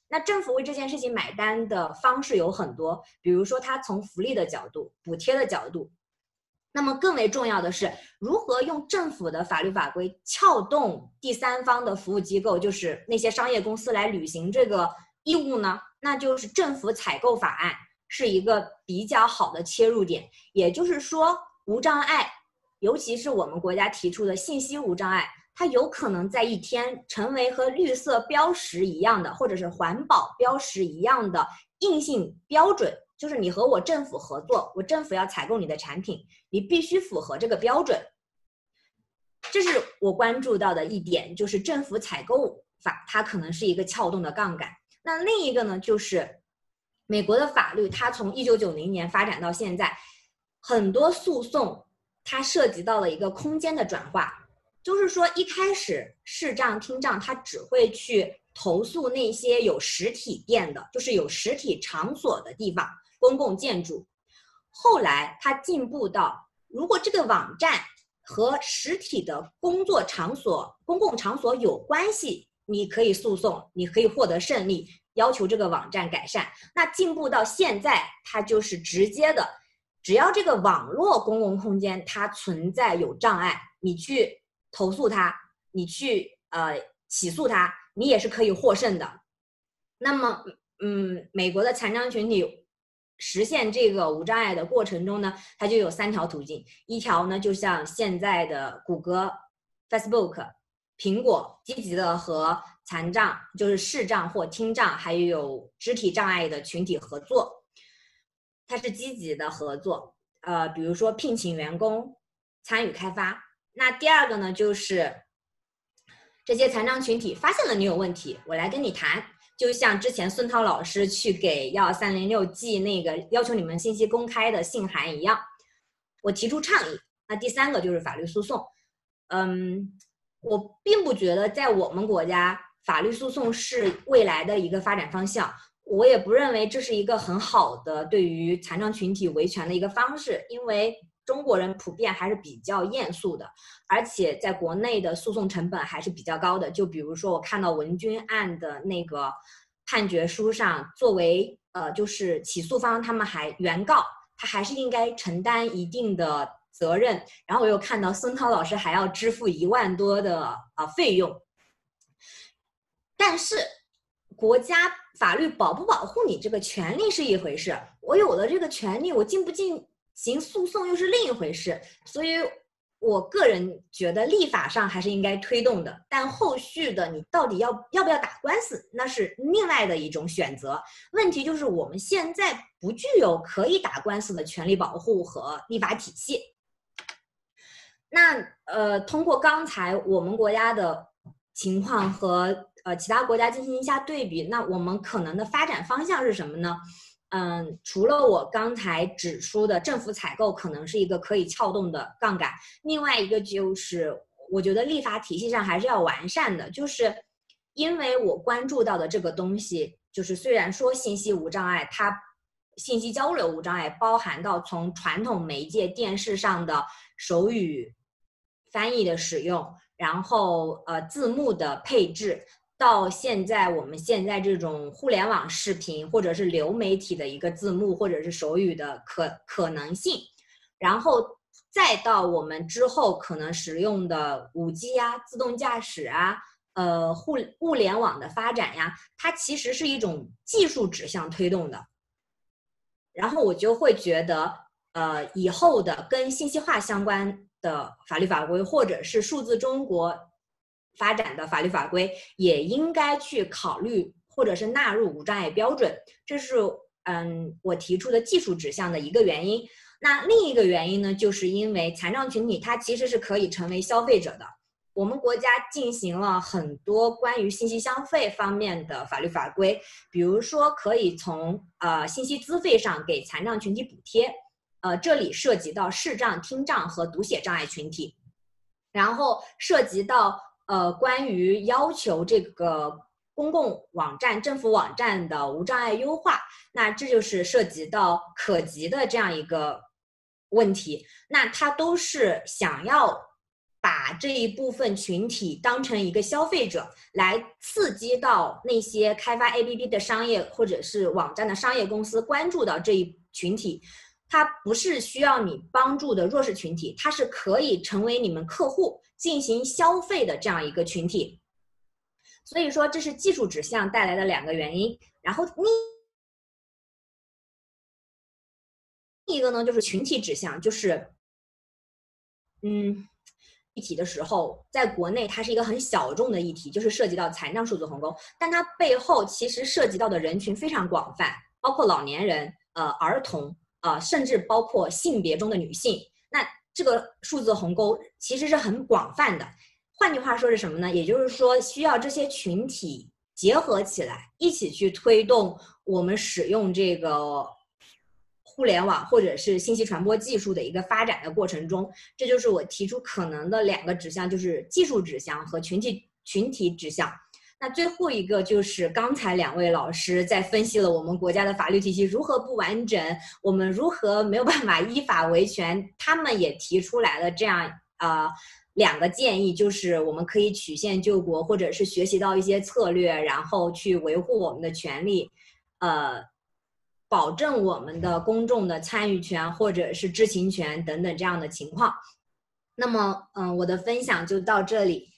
那政府为这件事情买单的方式有很多，比如说它从福利的角度、补贴的角度。那么更为重要的是，如何用政府的法律法规撬动第三方的服务机构，就是那些商业公司来履行这个义务呢？那就是政府采购法案是一个比较好的切入点。也就是说，无障碍，尤其是我们国家提出的信息无障碍。它有可能在一天成为和绿色标识一样的，或者是环保标识一样的硬性标准，就是你和我政府合作，我政府要采购你的产品，你必须符合这个标准。这是我关注到的一点，就是政府采购法它可能是一个撬动的杠杆。那另一个呢，就是美国的法律，它从一九九零年发展到现在，很多诉讼它涉及到了一个空间的转化。就是说，一开始视障听障它只会去投诉那些有实体店的，就是有实体场所的地方，公共建筑。后来它进步到，如果这个网站和实体的工作场所、公共场所有关系，你可以诉讼，你可以获得胜利，要求这个网站改善。那进步到现在，它就是直接的，只要这个网络公共空间它存在有障碍，你去。投诉他，你去呃起诉他，你也是可以获胜的。那么，嗯，美国的残障群体实现这个无障碍的过程中呢，它就有三条途径。一条呢，就像现在的谷歌、Facebook、苹果，积极的和残障，就是视障或听障，还有肢体障碍的群体合作。它是积极的合作，呃，比如说聘请员工，参与开发。那第二个呢，就是这些残障群体发现了你有问题，我来跟你谈，就像之前孙涛老师去给幺三零六寄那个要求你们信息公开的信函一样，我提出倡议。那第三个就是法律诉讼，嗯，我并不觉得在我们国家法律诉讼是未来的一个发展方向，我也不认为这是一个很好的对于残障群体维权的一个方式，因为。中国人普遍还是比较严肃的，而且在国内的诉讼成本还是比较高的。就比如说，我看到文君案的那个判决书上，作为呃，就是起诉方，他们还原告，他还是应该承担一定的责任。然后我又看到孙涛老师还要支付一万多的啊、费用。但是，国家法律保不保护你这个权利是一回事，我有了这个权利，我进不进？行诉讼又是另一回事，所以我个人觉得立法上还是应该推动的，但后续的你到底要要不要打官司，那是另外的一种选择。问题就是我们现在不具有可以打官司的权利保护和立法体系。那呃，通过刚才我们国家的情况和呃其他国家进行一下对比，那我们可能的发展方向是什么呢？嗯，除了我刚才指出的政府采购可能是一个可以撬动的杠杆，另外一个就是我觉得立法体系上还是要完善的，就是因为我关注到的这个东西，就是虽然说信息无障碍，它信息交流无障碍包含到从传统媒介电视上的手语翻译的使用，然后呃字幕的配置。到现在，我们现在这种互联网视频，或者是流媒体的一个字幕，或者是手语的可可能性，然后再到我们之后可能使用的五 G 啊、自动驾驶啊、呃互物联网的发展呀，它其实是一种技术指向推动的。然后我就会觉得，呃，以后的跟信息化相关的法律法规，或者是数字中国。发展的法律法规也应该去考虑，或者是纳入无障碍标准，这是嗯我提出的技术指向的一个原因。那另一个原因呢，就是因为残障群体它其实是可以成为消费者的。我们国家进行了很多关于信息消费方面的法律法规，比如说可以从呃信息资费上给残障群体补贴，呃，这里涉及到视障、听障和读写障碍群体，然后涉及到呃关于要求这个公共网站、政府网站的无障碍优化，那这就是涉及到可及的这样一个问题，那他都是想要。把这一部分群体当成一个消费者，来刺激到那些开发 APP 的商业或者是网站的商业公司关注到这一群体，它不是需要你帮助的弱势群体，它是可以成为你们客户进行消费的这样一个群体。所以说，这是技术指向带来的两个原因。然后另一个呢，就是群体指向，就是嗯。议题的时候，在国内它是一个很小众的议题，就是涉及到残障数字鸿沟，但它背后其实涉及到的人群非常广泛，包括老年人、呃儿童、呃甚至包括性别中的女性。那这个数字鸿沟其实是很广泛的。换句话说是什么呢？也就是说，需要这些群体结合起来，一起去推动我们使用这个。互联网或者是信息传播技术的一个发展的过程中，这就是我提出可能的两个指向，就是技术指向和群体群体指向。那最后一个就是刚才两位老师在分析了我们国家的法律体系如何不完整，我们如何没有办法依法维权，他们也提出来了这样啊、两个建议，就是我们可以曲线救国，或者是学习到一些策略，然后去维护我们的权利，呃。保证我们的公众的参与权或者是知情权等等这样的情况。那么，嗯，我的分享就到这里。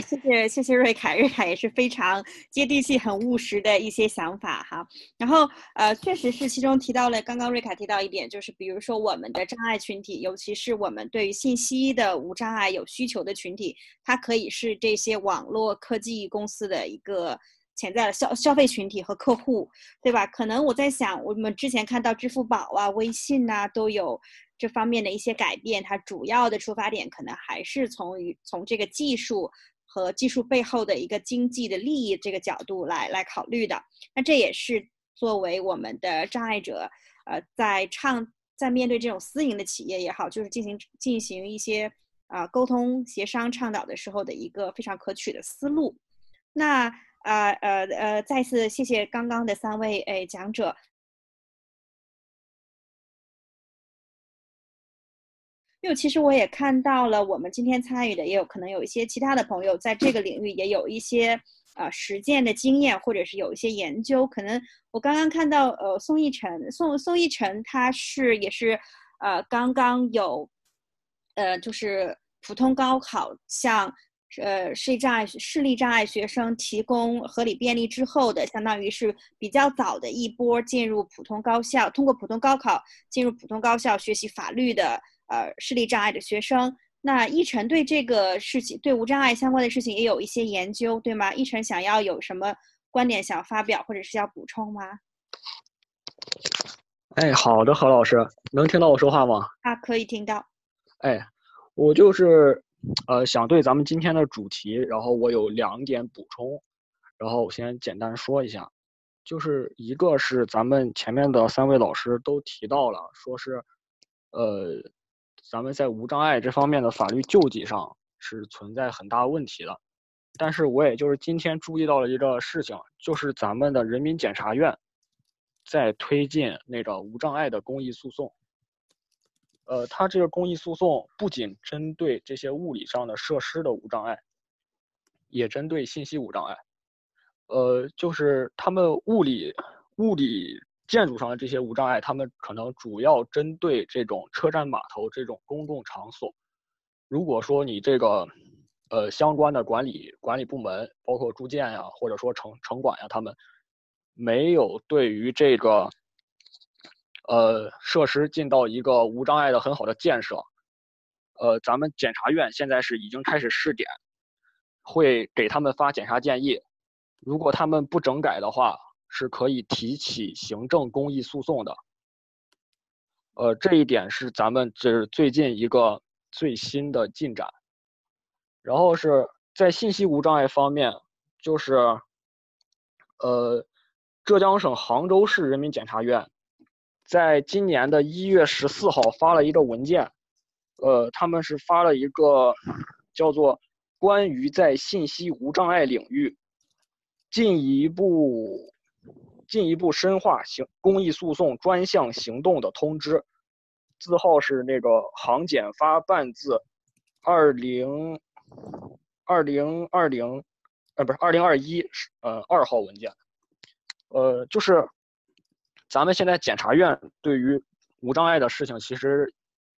谢谢谢谢瑞凯，瑞凯也是非常接地气、很务实的一些想法哈。然后，呃，确实是其中提到了，刚刚瑞凯提到一点，就是比如说我们的障碍群体，尤其是我们对于信息的无障碍有需求的群体，它可以是这些网络科技公司的一个。潜在的消消费群体和客户，对吧？可能我在想，我们之前看到支付宝啊、微信呐、啊，都有这方面的一些改变。它主要的出发点可能还是从于从这个技术和技术背后的一个经济的利益这个角度来来考虑的。那这也是作为我们的障碍者，呃，在倡在面对这种私营的企业也好，就是进行进行一些啊、呃、沟通协商倡导的时候的一个非常可取的思路。那。啊呃呃，再次谢谢刚刚的三位诶讲者。因为其实我也看到了，我们今天参与的也有可能有一些其他的朋友在这个领域也有一些呃实践的经验，或者是有一些研究。可能我刚刚看到呃宋奕晨，宋宋奕晨他是也是呃刚刚有呃就是普通高考向。呃，视力障碍视力障碍学生提供合理便利之后的，相当于是比较早的一波进入普通高校，通过普通高考进入普通高校学习法律的呃视力障碍的学生。那奕晨对这个事情，对无障碍相关的事情也有一些研究，对吗？奕晨想要有什么观点想要发表，或者是要补充吗？哎，好的，何老师，能听到我说话吗？啊，可以听到。哎，我就是。呃，想对咱们今天的主题，然后我有两点补充，然后我先简单说一下，就是一个是咱们前面的三位老师都提到了，说是，呃，咱们在无障碍这方面的法律救济上是存在很大问题的，但是我也就是今天注意到了一个事情，就是咱们的人民检察院在推进那个无障碍的公益诉讼。呃，它这个公益诉讼不仅针对这些物理上的设施的无障碍，也针对信息无障碍。呃，就是他们物理物理建筑上的这些无障碍，他们可能主要针对这种车站码头这种公共场所。如果说你这个呃相关的管理管理部门，包括住建呀，或者说城城管呀，他们没有对于这个。呃，设施进到一个无障碍的很好的建设，呃，咱们检察院现在是已经开始试点，会给他们发检察建议，如果他们不整改的话，是可以提起行政公益诉讼的。呃，这一点是咱们这最近一个最新的进展。然后是在信息无障碍方面，就是，呃，浙江省杭州市人民检察院。在今年的一月十四号发了一个文件，呃，他们是发了一个叫做《关于在信息无障碍领域进一步进一步深化行公益诉讼专项行动的通知》，字号是那个行检发办字二零二零二零，呃，不是二零二一，呃，二号文件，呃，就是。咱们现在检察院对于无障碍的事情其实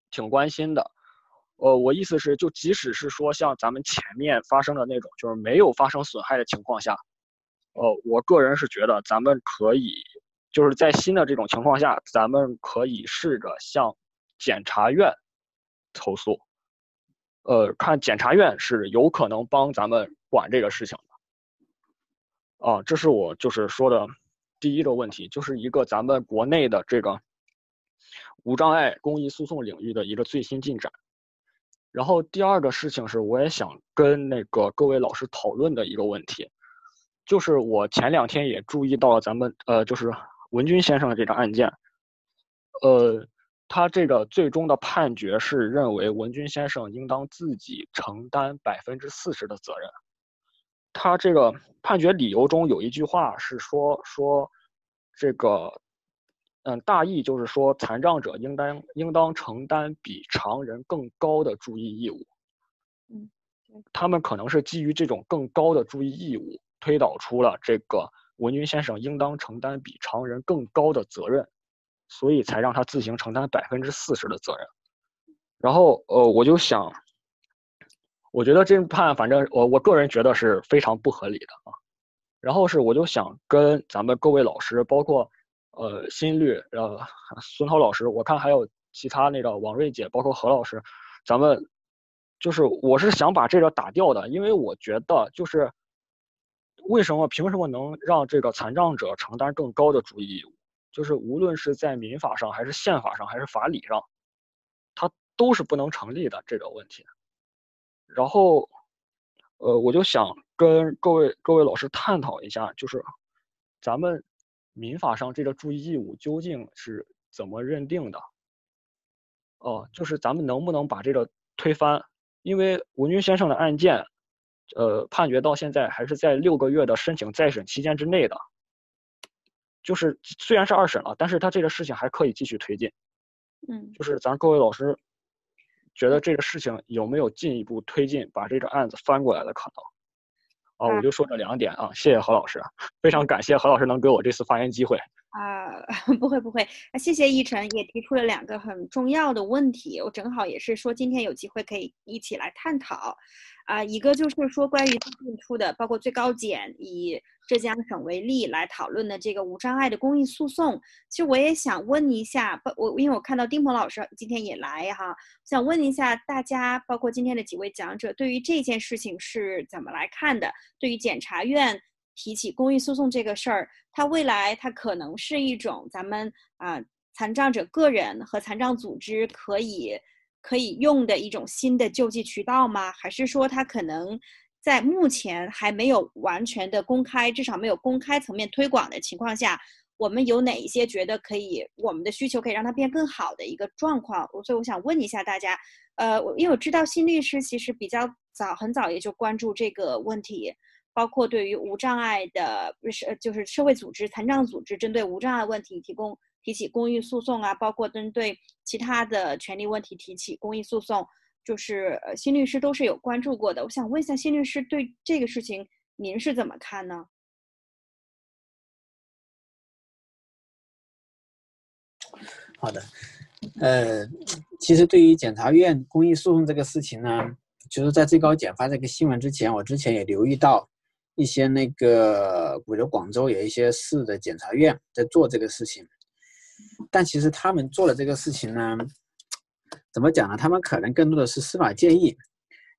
挺关心的，呃，我意思是，就即使是说像咱们前面发生的那种，就是没有发生损害的情况下，呃，我个人是觉得咱们可以，就是在新的这种情况下，咱们可以试着向检察院投诉，呃，看检察院是有可能帮咱们管这个事情的，啊，这是我就是说的。第一个问题就是一个咱们国内的这个无障碍公益诉讼领域的一个最新进展，然后第二个事情是我也想跟那个各位老师讨论的一个问题，就是我前两天也注意到了咱们呃就是文军先生的这个案件，呃，他这个最终的判决是认为文军先生应当自己承担百分之四十的责任。他这个判决理由中有一句话是说说，这个，嗯，大意就是说，残障者应当应当承担比常人更高的注意义务。嗯，他们可能是基于这种更高的注意义务，推导出了这个文军先生应当承担比常人更高的责任，所以才让他自行承担百分之四十的责任。然后，呃，我就想。我觉得这判，反正我我个人觉得是非常不合理的啊。然后是我就想跟咱们各位老师，包括呃新律呃孙涛老师，我看还有其他那个王瑞姐，包括何老师，咱们就是我是想把这个打掉的，因为我觉得就是为什么凭什么能让这个残障者承担更高的注意义务？就是无论是在民法上，还是宪法上，还是法理上，它都是不能成立的这个问题。然后，呃，我就想跟各位各位老师探讨一下，就是咱们民法上这个注意义务究竟是怎么认定的？哦，就是咱们能不能把这个推翻？因为文军先生的案件，呃，判决到现在还是在六个月的申请再审期间之内的，就是虽然是二审了，但是他这个事情还可以继续推进。嗯，就是咱各位老师。觉得这个事情有没有进一步推进，把这个案子翻过来的可能？啊，我就说这两点啊，谢谢何老师，非常感谢何老师能给我这次发言机会。啊，不 会不会，谢谢奕晨也提出了两个很重要的问题，我正好也是说今天有机会可以一起来探讨。啊，一个就是说关于最近出的，包括最高检以浙江省为例来讨论的这个无障碍的公益诉讼，其实我也想问一下，我因为我看到丁鹏老师今天也来哈，想问一下大家，包括今天的几位讲者，对于这件事情是怎么来看的？对于检察院提起公益诉讼这个事儿，它未来它可能是一种咱们啊残障者个人和残障组织可以。可以用的一种新的救济渠道吗？还是说它可能在目前还没有完全的公开，至少没有公开层面推广的情况下，我们有哪一些觉得可以，我们的需求可以让它变更好的一个状况？所以我想问一下大家，呃，因为我知道新律师其实比较早，很早也就关注这个问题，包括对于无障碍的，是就是社会组织、残障组织针对无障碍问题提供。提起公益诉讼啊，包括针对其他的权利问题提起公益诉讼，就是呃，新律师都是有关注过的。我想问一下，新律师对这个事情您是怎么看呢？好的，呃，其实对于检察院公益诉讼这个事情呢，就是在最高检发这个新闻之前，我之前也留意到一些那个，比如广州有一些市的检察院在做这个事情。但其实他们做的这个事情呢，怎么讲呢？他们可能更多的是司法建议。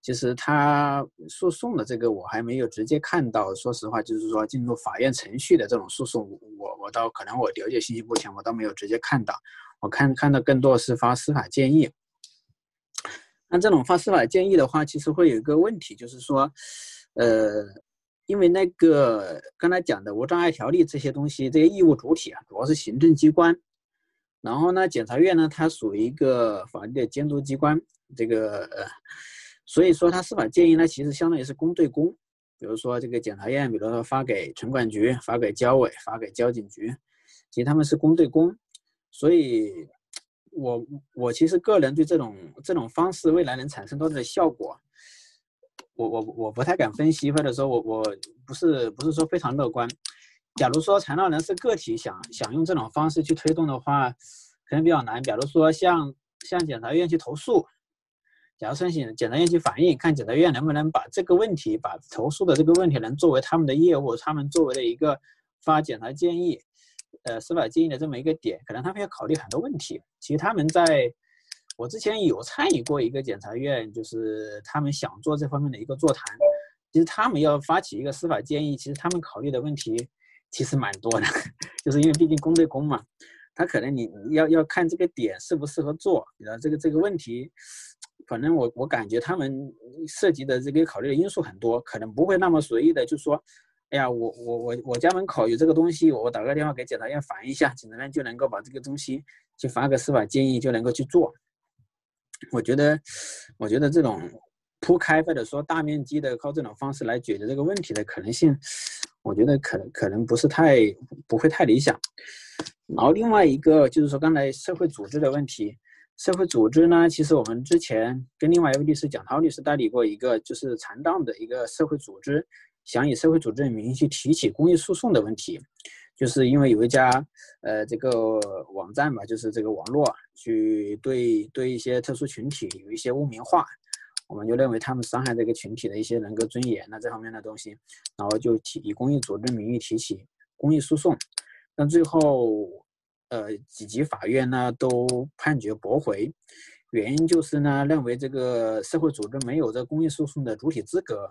其实他诉讼的这个我还没有直接看到。说实话，就是说进入法院程序的这种诉讼，我我倒可能我了解信息不全，我倒没有直接看到。我看看到更多的是发司法建议。那这种发司法建议的话，其实会有一个问题，就是说，呃，因为那个刚才讲的无障碍条例这些东西，这些义务主体啊，主要是行政机关。然后呢，检察院呢，它属于一个法律的监督机关，这个，所以说它司法建议呢，其实相当于是公对公。比如说这个检察院，比如说发给城管局、发给交委、发给交警局，其实他们是公对公。所以，我我其实个人对这种这种方式未来能产生多大的效果，我我我不太敢分析，或者说我我不是不是说非常乐观。假如说残障人士个体想想用这种方式去推动的话，可能比较难。假如说向向检察院去投诉，假如申请检察院去反映，看检察院能不能把这个问题，把投诉的这个问题能作为他们的业务，他们作为的一个发检察建议，呃，司法建议的这么一个点，可能他们要考虑很多问题。其实他们在，我之前有参与过一个检察院，就是他们想做这方面的一个座谈。其实他们要发起一个司法建议，其实他们考虑的问题。其实蛮多的，就是因为毕竟公对公嘛，他可能你要要看这个点适不适合做，然后这个这个问题，反正我我感觉他们涉及的这个考虑的因素很多，可能不会那么随意的就说，哎呀，我我我我家门口有这个东西，我打个电话给检察院反映一下，检察院就能够把这个东西去发个司法建议就能够去做。我觉得，我觉得这种铺开或者说大面积的靠这种方式来解决这个问题的可能性。我觉得可能可能不是太不会太理想，然后另外一个就是说刚才社会组织的问题，社会组织呢，其实我们之前跟另外一位律师蒋涛律师代理过一个就是残障的一个社会组织，想以社会组织的名义去提起公益诉讼的问题，就是因为有一家呃这个网站吧，就是这个网络去对对一些特殊群体有一些污名化。我们就认为他们伤害这个群体的一些人格尊严呐，这方面的东西，然后就提以公益组织名义提起公益诉讼，但最后，呃，几级法院呢都判决驳回，原因就是呢认为这个社会组织没有这公益诉讼的主体资格，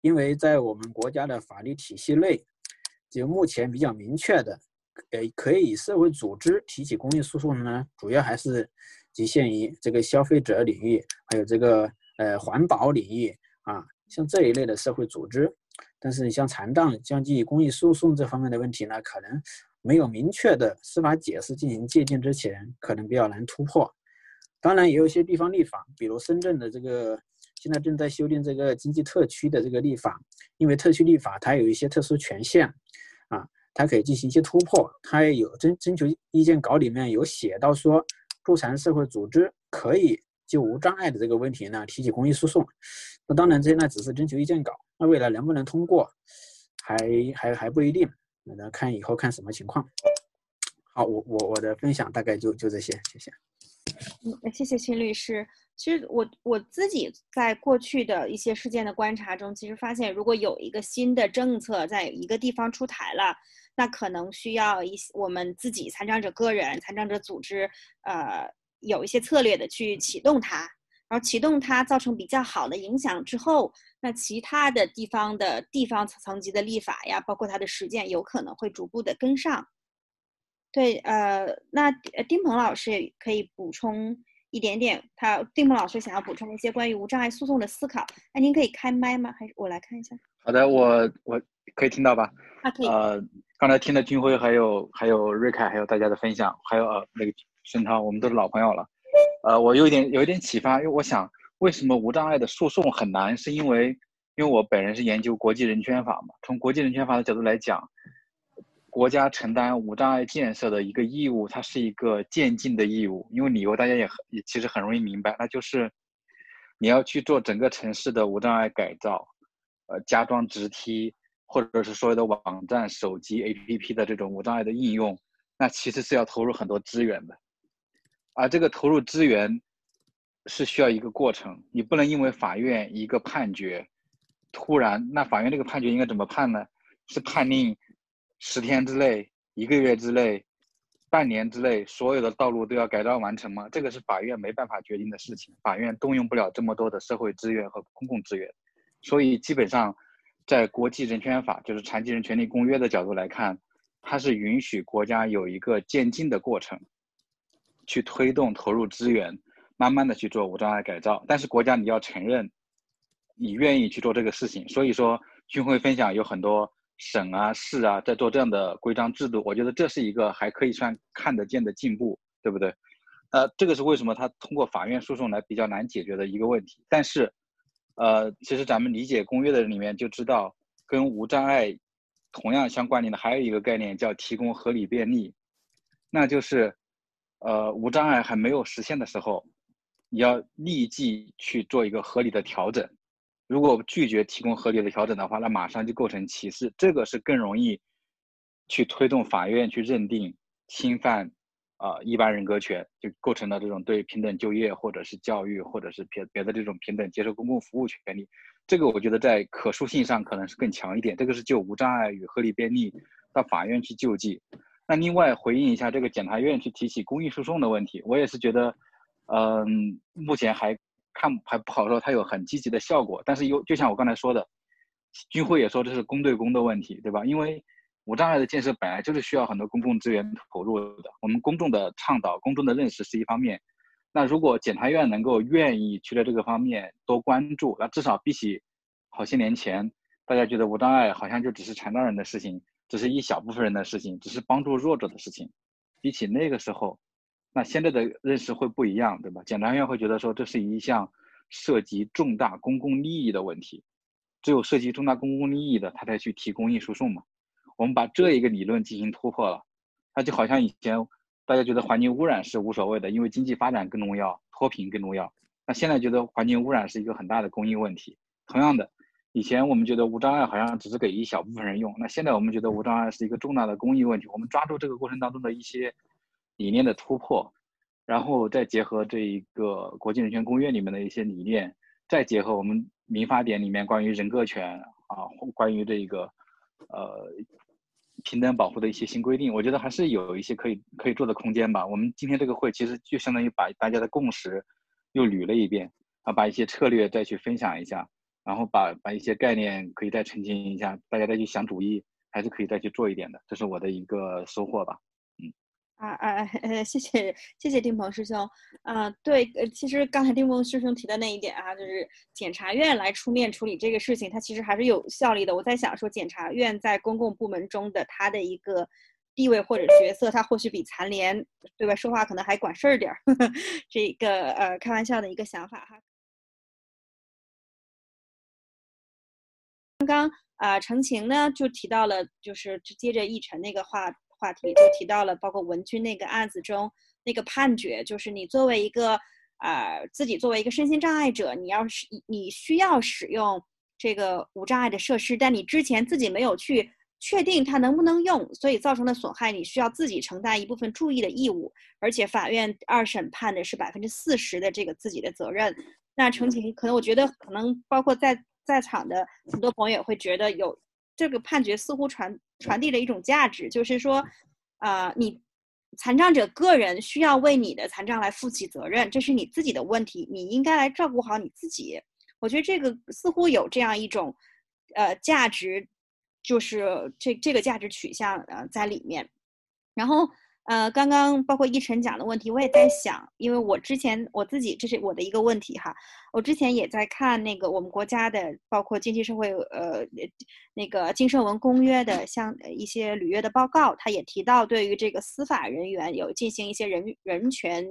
因为在我们国家的法律体系内，就目前比较明确的，呃，可以以社会组织提起公益诉讼的呢，主要还是。局限于这个消费者领域，还有这个呃环保领域啊，像这一类的社会组织。但是你像残障、像基于公益诉讼这方面的问题呢，可能没有明确的司法解释进行界定之前，可能比较难突破。当然，也有一些地方立法，比如深圳的这个现在正在修订这个经济特区的这个立法，因为特区立法它有一些特殊权限啊，它可以进行一些突破。它也有征征求意见稿里面有写到说。助残社会组织可以就无障碍的这个问题呢提起公益诉讼，那当然这那只是征求意见稿，那未来能不能通过，还还还不一定，那看以后看什么情况。好，我我我的分享大概就就这些，谢谢。嗯，谢谢秦律师。其实我我自己在过去的一些事件的观察中，其实发现如果有一个新的政策在一个地方出台了。那可能需要一些我们自己残障者个人、残障者组织，呃，有一些策略的去启动它，然后启动它造成比较好的影响之后，那其他的地方的地方层级的立法呀，包括它的实践，有可能会逐步的跟上。对，呃，那丁鹏老师也可以补充一点点，他丁鹏老师想要补充一些关于无障碍诉讼的思考，哎，您可以开麦吗？还是我来看一下？好的，我我可以听到吧？啊，可以。呃。刚才听了军辉，还有还有瑞凯，还有大家的分享，还有呃那个申涛，我们都是老朋友了。呃，我有一点有一点启发，因为我想，为什么无障碍的诉讼很难？是因为因为我本人是研究国际人权法嘛。从国际人权法的角度来讲，国家承担无障碍建设的一个义务，它是一个渐进的义务。因为理由大家也很也其实很容易明白，那就是你要去做整个城市的无障碍改造，呃，加装直梯。或者是所有的网站、手机 APP 的这种无障碍的应用，那其实是要投入很多资源的，而这个投入资源是需要一个过程，你不能因为法院一个判决，突然，那法院这个判决应该怎么判呢？是判令十天之内、一个月之内、半年之内，所有的道路都要改造完成吗？这个是法院没办法决定的事情，法院动用不了这么多的社会资源和公共资源，所以基本上。在国际人权法，就是残疾人权利公约的角度来看，它是允许国家有一个渐进的过程，去推动投入资源，慢慢的去做无障碍改造。但是国家你要承认，你愿意去做这个事情。所以说，军辉分享有很多省啊、市啊在做这样的规章制度，我觉得这是一个还可以算看得见的进步，对不对？呃，这个是为什么它通过法院诉讼来比较难解决的一个问题。但是，呃，其实咱们理解公约的人里面就知道，跟无障碍同样相关联的还有一个概念叫提供合理便利，那就是，呃，无障碍还没有实现的时候，你要立即去做一个合理的调整。如果拒绝提供合理的调整的话，那马上就构成歧视，这个是更容易去推动法院去认定侵犯、呃、一般人格权，就构成了这种对平等就业或者是教育或者是别别的这种平等接受公共服务权利。这个我觉得在可塑性上可能是更强一点。这个是就无障碍与合理便利到法院去救济。那另外回应一下这个检察院去提起公益诉讼的问题，我也是觉得，嗯、目前还。看还不好说，它有很积极的效果，但是又就像我刚才说的，军辉也说这是公对公的问题，对吧？因为无障碍的建设本来就是需要很多公共资源投入的，我们公众的倡导、公众的认识是一方面，那如果检察院能够愿意去在这个方面多关注，那至少比起好些年前，大家觉得无障碍好像就只是残障人的事情，只是一小部分人的事情，只是帮助弱者的事情，比起那个时候。那现在的认识会不一样，对吧？检察院会觉得说，这是一项涉及重大公共利益的问题，只有涉及重大公共利益的，他才去提公益诉讼嘛。我们把这一个理论进行突破了，那就好像以前大家觉得环境污染是无所谓的，因为经济发展更重要，脱贫更重要。那现在觉得环境污染是一个很大的公益问题。同样的，以前我们觉得无障碍好像只是给一小部分人用，那现在我们觉得无障碍是一个重大的公益问题。我们抓住这个过程当中的一些。理念的突破，然后再结合这一个国际人权公约里面的一些理念，再结合我们民法典里面关于人格权啊，关于这个呃平等保护的一些新规定，我觉得还是有一些可以可以做的空间吧。我们今天这个会其实就相当于把大家的共识又捋了一遍啊，把一些策略再去分享一下，然后把把一些概念可以再澄清一下，大家再去想主意，还是可以再去做一点的，这是我的一个收获吧。啊啊，谢谢谢谢丁鹏师兄，啊对，呃其实刚才丁鹏师兄提的那一点啊，就是检察院来出面处理这个事情，它其实还是有效力的。我在想说，检察院在公共部门中的它的一个地位或者角色，它或许比残联对吧，说话可能还管事儿点儿，呵 呵这个呃开玩笑的一个想法哈。刚刚啊，程晴呢就提到了，就是接着议程那个话。话题就提到了，包括文君那个案子中那个判决，就是你作为一个啊、呃、自己作为一个身心障碍者，你要是你需要使用这个无障碍的设施，但你之前自己没有去确定它能不能用，所以造成的损害，你需要自己承担一部分注意的义务，而且法院二审判的是百分之四十的这个自己的责任。那程晴，可能我觉得可能包括在在场的很多朋友也会觉得有。这个判决似乎传传递了一种价值，就是说，啊、呃，你残障者个人需要为你的残障来负起责任，这是你自己的问题，你应该来照顾好你自己。我觉得这个似乎有这样一种，呃，价值，就是这这个价值取向呃在里面，然后。呃，刚刚包括一晨讲的问题，我也在想，因为我之前我自己这是我的一个问题哈，我之前也在看那个我们国家的，包括经济社会呃那个经社文公约的像一些履约的报告，他也提到对于这个司法人员有进行一些人人权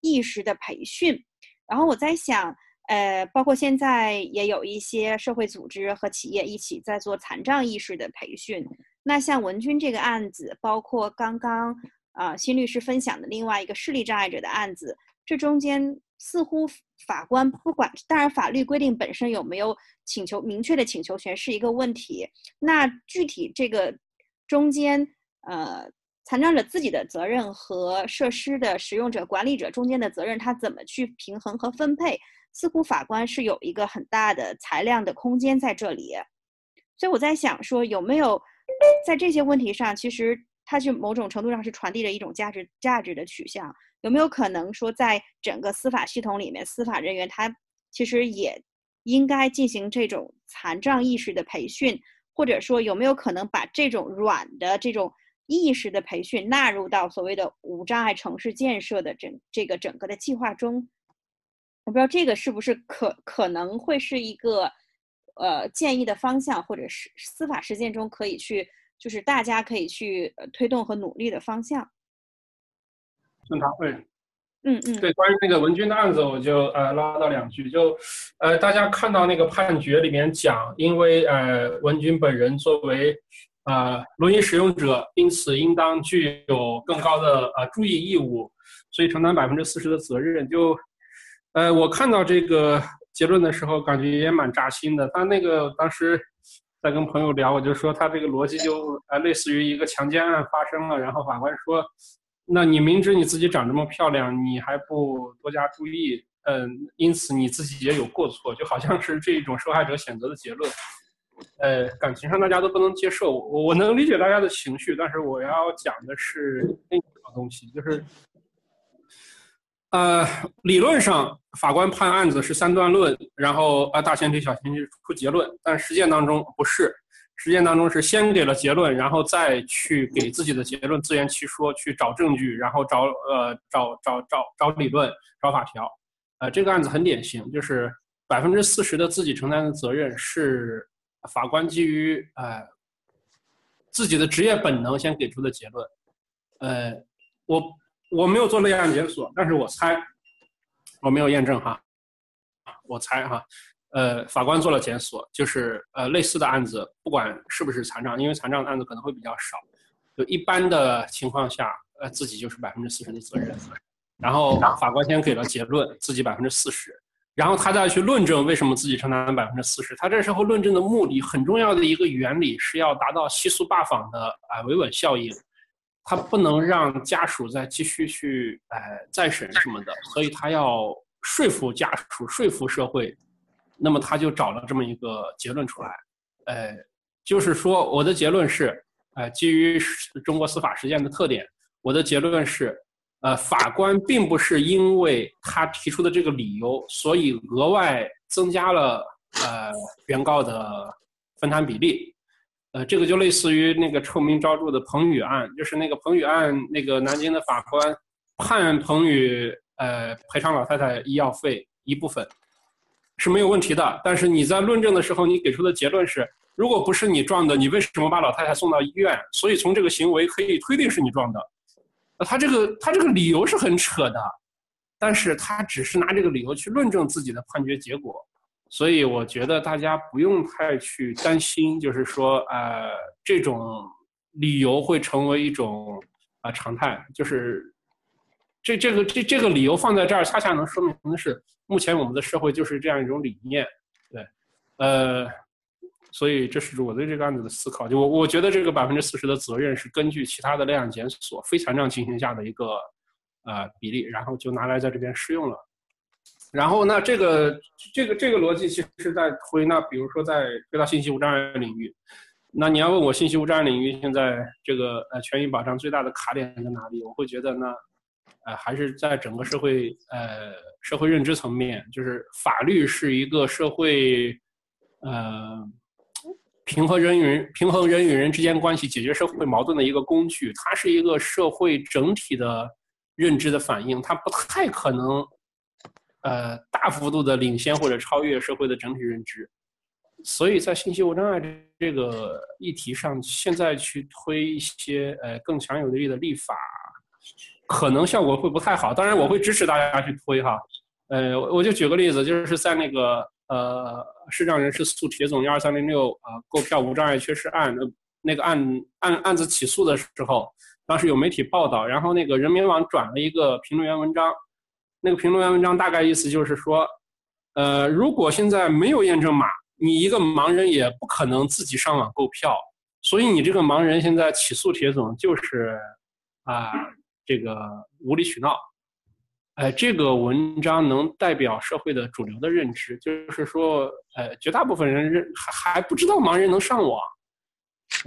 意识的培训，然后我在想，呃，包括现在也有一些社会组织和企业一起在做残障意识的培训，那像文君这个案子，包括刚刚。啊，新律师分享的另外一个视力障碍者的案子，这中间似乎法官不管，当然法律规定本身有没有请求明确的请求权是一个问题。那具体这个中间，呃，残障者自己的责任和设施的使用者、管理者中间的责任，他怎么去平衡和分配？似乎法官是有一个很大的裁量的空间在这里。所以我在想说，有没有在这些问题上，其实。它是某种程度上是传递着一种价值价值的取向，有没有可能说，在整个司法系统里面，司法人员他其实也应该进行这种残障意识的培训，或者说有没有可能把这种软的这种意识的培训纳入到所谓的无障碍城市建设的整这个整个的计划中？我不知道这个是不是可可能会是一个呃建议的方向，或者是司法实践中可以去，就是大家可以去推动和努力的方向？孙涛会。嗯嗯，对，关于那个文军的案子，我就呃拉到两句，就呃大家看到那个判决里面讲，因为呃文军本人作为呃轮椅使用者，因此应当具有更高的呃注意义务，所以承担百分之四十的责任。就呃我看到这个结论的时候，感觉也蛮扎心的。他那个当时在跟朋友聊，我就说他这个逻辑就呃类似于一个强奸案发生了，然后法官说。那你明知你自己长这么漂亮，你还不多加注意，嗯，因此你自己也有过错，就好像是这一种受害者选择的结论，呃，感情上大家都不能接受。我我能理解大家的情绪，但是我要讲的是另一个东西，就是，呃，理论上法官判案子是三段论，然后啊大前提小前提出结论，但实践当中不是。实践当中是先给了结论，然后再去给自己的结论自圆其说，去找证据，然后找呃找找找找理论，找法条，呃这个案子很典型，就是百分之四十的自己承担的责任是法官基于呃自己的职业本能先给出的结论，呃我我没有做类案检索，但是我猜，我没有验证哈，我猜哈。呃，法官做了检索，就是呃类似的案子，不管是不是残障，因为残障的案子可能会比较少，就一般的情况下，呃自己就是百分之四十的责任，然后法官先给了结论，自己百分之四十，然后他再去论证为什么自己承担百分之四十，他这时候论证的目的很重要的一个原理是要达到悉数罢访的啊维稳效应，他不能让家属再继续去呃再审什么的，所以他要说服家属，说服社会。那么他就找了这么一个结论出来，呃，就是说我的结论是，呃，基于中国司法实践的特点，我的结论是，呃，法官并不是因为他提出的这个理由，所以额外增加了呃原告的分摊比例，呃，这个就类似于那个臭名昭著的彭宇案，就是那个彭宇案，那个南京的法官判彭宇呃赔偿老太太医药费一部分。是没有问题的，但是你在论证的时候，你给出的结论是，如果不是你撞的，你为什么把老太太送到医院？所以从这个行为可以推定是你撞的。呃，他这个他这个理由是很扯的，但是他只是拿这个理由去论证自己的判决结果，所以我觉得大家不用太去担心，就是说，呃，这种理由会成为一种啊、呃、常态，就是。这这个这这个理由放在这儿，恰恰能说明的是，目前我们的社会就是这样一种理念，对，呃，所以这是我对这个案子的思考。就我我觉得这个百分之四十的责任是根据其他的量检索非残障情形下的一个呃比例，然后就拿来在这边适用了。然后那这个这个这个逻辑其实是在推，那比如说在推到信息无障碍领域，那你要问我信息无障碍领域现在这个呃权益保障最大的卡点在哪里，我会觉得呢。呃，还是在整个社会呃社会认知层面，就是法律是一个社会呃平衡人与人平衡人与人之间关系、解决社会矛盾的一个工具。它是一个社会整体的认知的反应，它不太可能呃大幅度的领先或者超越社会的整体认知。所以在信息无障碍这个议题上，现在去推一些呃更强有力的立法。可能效果会不太好，当然我会支持大家去推哈，呃，我就举个例子，就是在那个呃视障人士诉铁总幺二三零六啊购票无障碍缺失案，那个案案案子起诉的时候，当时有媒体报道，然后那个人民网转了一个评论员文章，那个评论员文章大概意思就是说，呃，如果现在没有验证码，你一个盲人也不可能自己上网购票，所以你这个盲人现在起诉铁总就是啊。这个无理取闹，哎，这个文章能代表社会的主流的认知，就是说，呃，绝大部分人认还还不知道盲人能上网，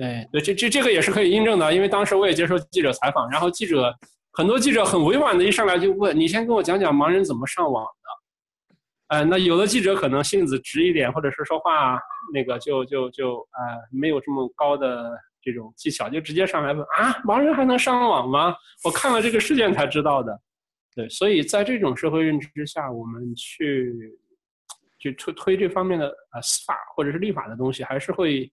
哎，这这这个也是可以印证的，因为当时我也接受记者采访，然后记者很多记者很委婉的一上来就问你先跟我讲讲盲人怎么上网的，呃，那有的记者可能性子直一点，或者是说话那个就就就呃没有这么高的。这种技巧就直接上来问啊，盲人还能上网吗？我看了这个事件才知道的。对，所以在这种社会认知之下，我们去去推推这方面的呃司法或者是立法的东西，还是会，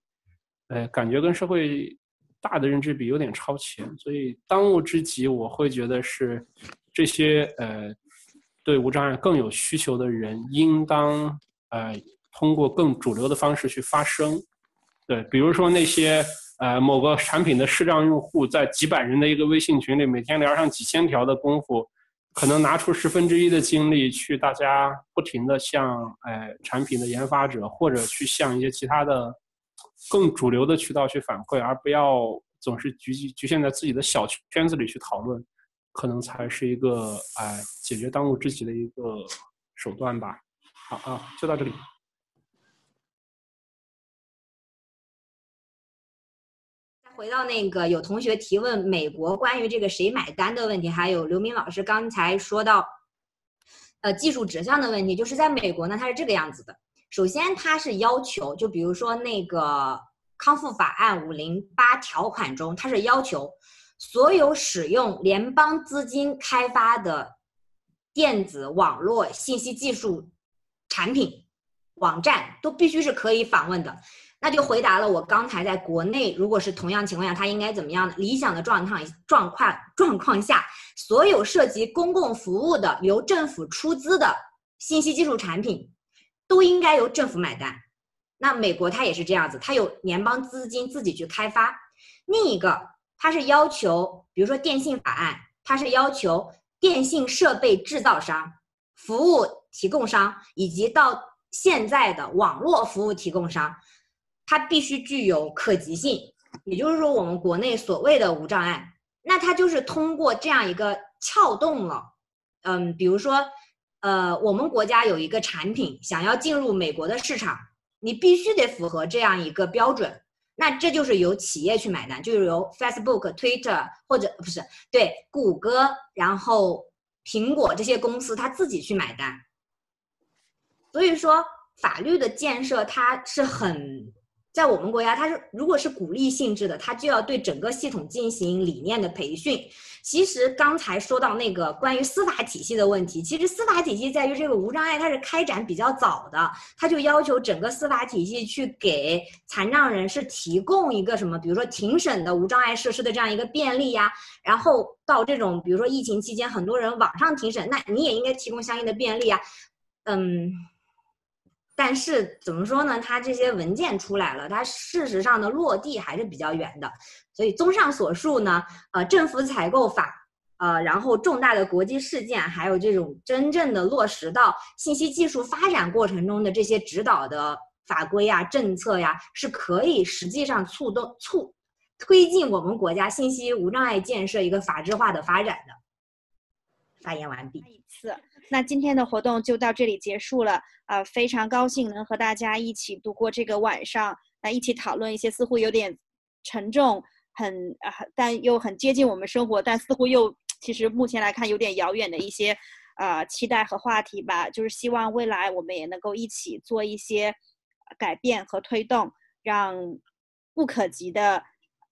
呃，感觉跟社会大的认知比有点超前。所以当务之急，我会觉得是这些呃对无障碍更有需求的人，应当呃通过更主流的方式去发声。对，比如说那些呃某个产品的视障用户，在几百人的一个微信群里，每天聊上几千条的功夫。可能拿出十分之一的精力去，大家不停地向哎产品的研发者，或者去向一些其他的更主流的渠道去反馈，而不要总是局局限在自己的小圈子里去讨论，可能才是一个哎解决当务之急的一个手段吧。好啊，就到这里。回到那个有同学提问美国关于这个谁买单的问题，还有刘明老师刚才说到，呃，技术指向的问题，就是在美国呢，它是这个样子的。首先，它是要求，就比如说那个康复法案五零八条款中，它是要求所有使用联邦资金开发的电子网络信息技术产品网站都必须是可以访问的。那就回答了我刚才在国内，如果是同样情况下，它应该怎么样？理想的状态状况状况下，所有涉及公共服务的由政府出资的信息技术产品，都应该由政府买单。那美国它也是这样子，它有联邦资金自己去开发。另一个，它是要求，比如说电信法案，它是要求电信设备制造商、服务提供商以及到现在的网络服务提供商。它必须具有可及性，也就是说，我们国内所谓的无障碍，那它就是通过这样一个撬动了，嗯，比如说，呃，我们国家有一个产品想要进入美国的市场，你必须得符合这样一个标准，那这就是由企业去买单，就是由 Facebook、Twitter 或者不是对谷歌，然后苹果这些公司它自己去买单，所以说法律的建设它是很。在我们国家，它是如果是鼓励性质的，它就要对整个系统进行理念的培训。其实刚才说到那个关于司法体系的问题，其实司法体系在于这个无障碍它是开展比较早的，它就要求整个司法体系去给残障人士提供一个什么，比如说庭审的无障碍设施的这样一个便利呀。然后到这种比如说疫情期间很多人网上庭审，那你也应该提供相应的便利啊。嗯。但是怎么说呢？它这些文件出来了，它事实上的落地还是比较远的。所以综上所述呢，呃，政府采购法，呃，然后重大的国际事件，还有这种真正的落实到信息技术发展过程中的这些指导的法规呀、政策呀，是可以实际上促动、促推进我们国家信息无障碍建设一个法治化的发展的。发言完毕。一次。那今天的活动就到这里结束了，啊、非常高兴能和大家一起度过这个晚上，来一起讨论一些似乎有点沉重、很啊、但又很接近我们生活，但似乎又其实目前来看有点遥远的一些啊、期待和话题吧。就是希望未来我们也能够一起做一些改变和推动，让不可及的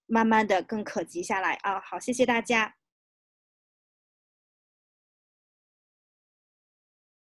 慢慢的更可及下来啊。好，谢谢大家。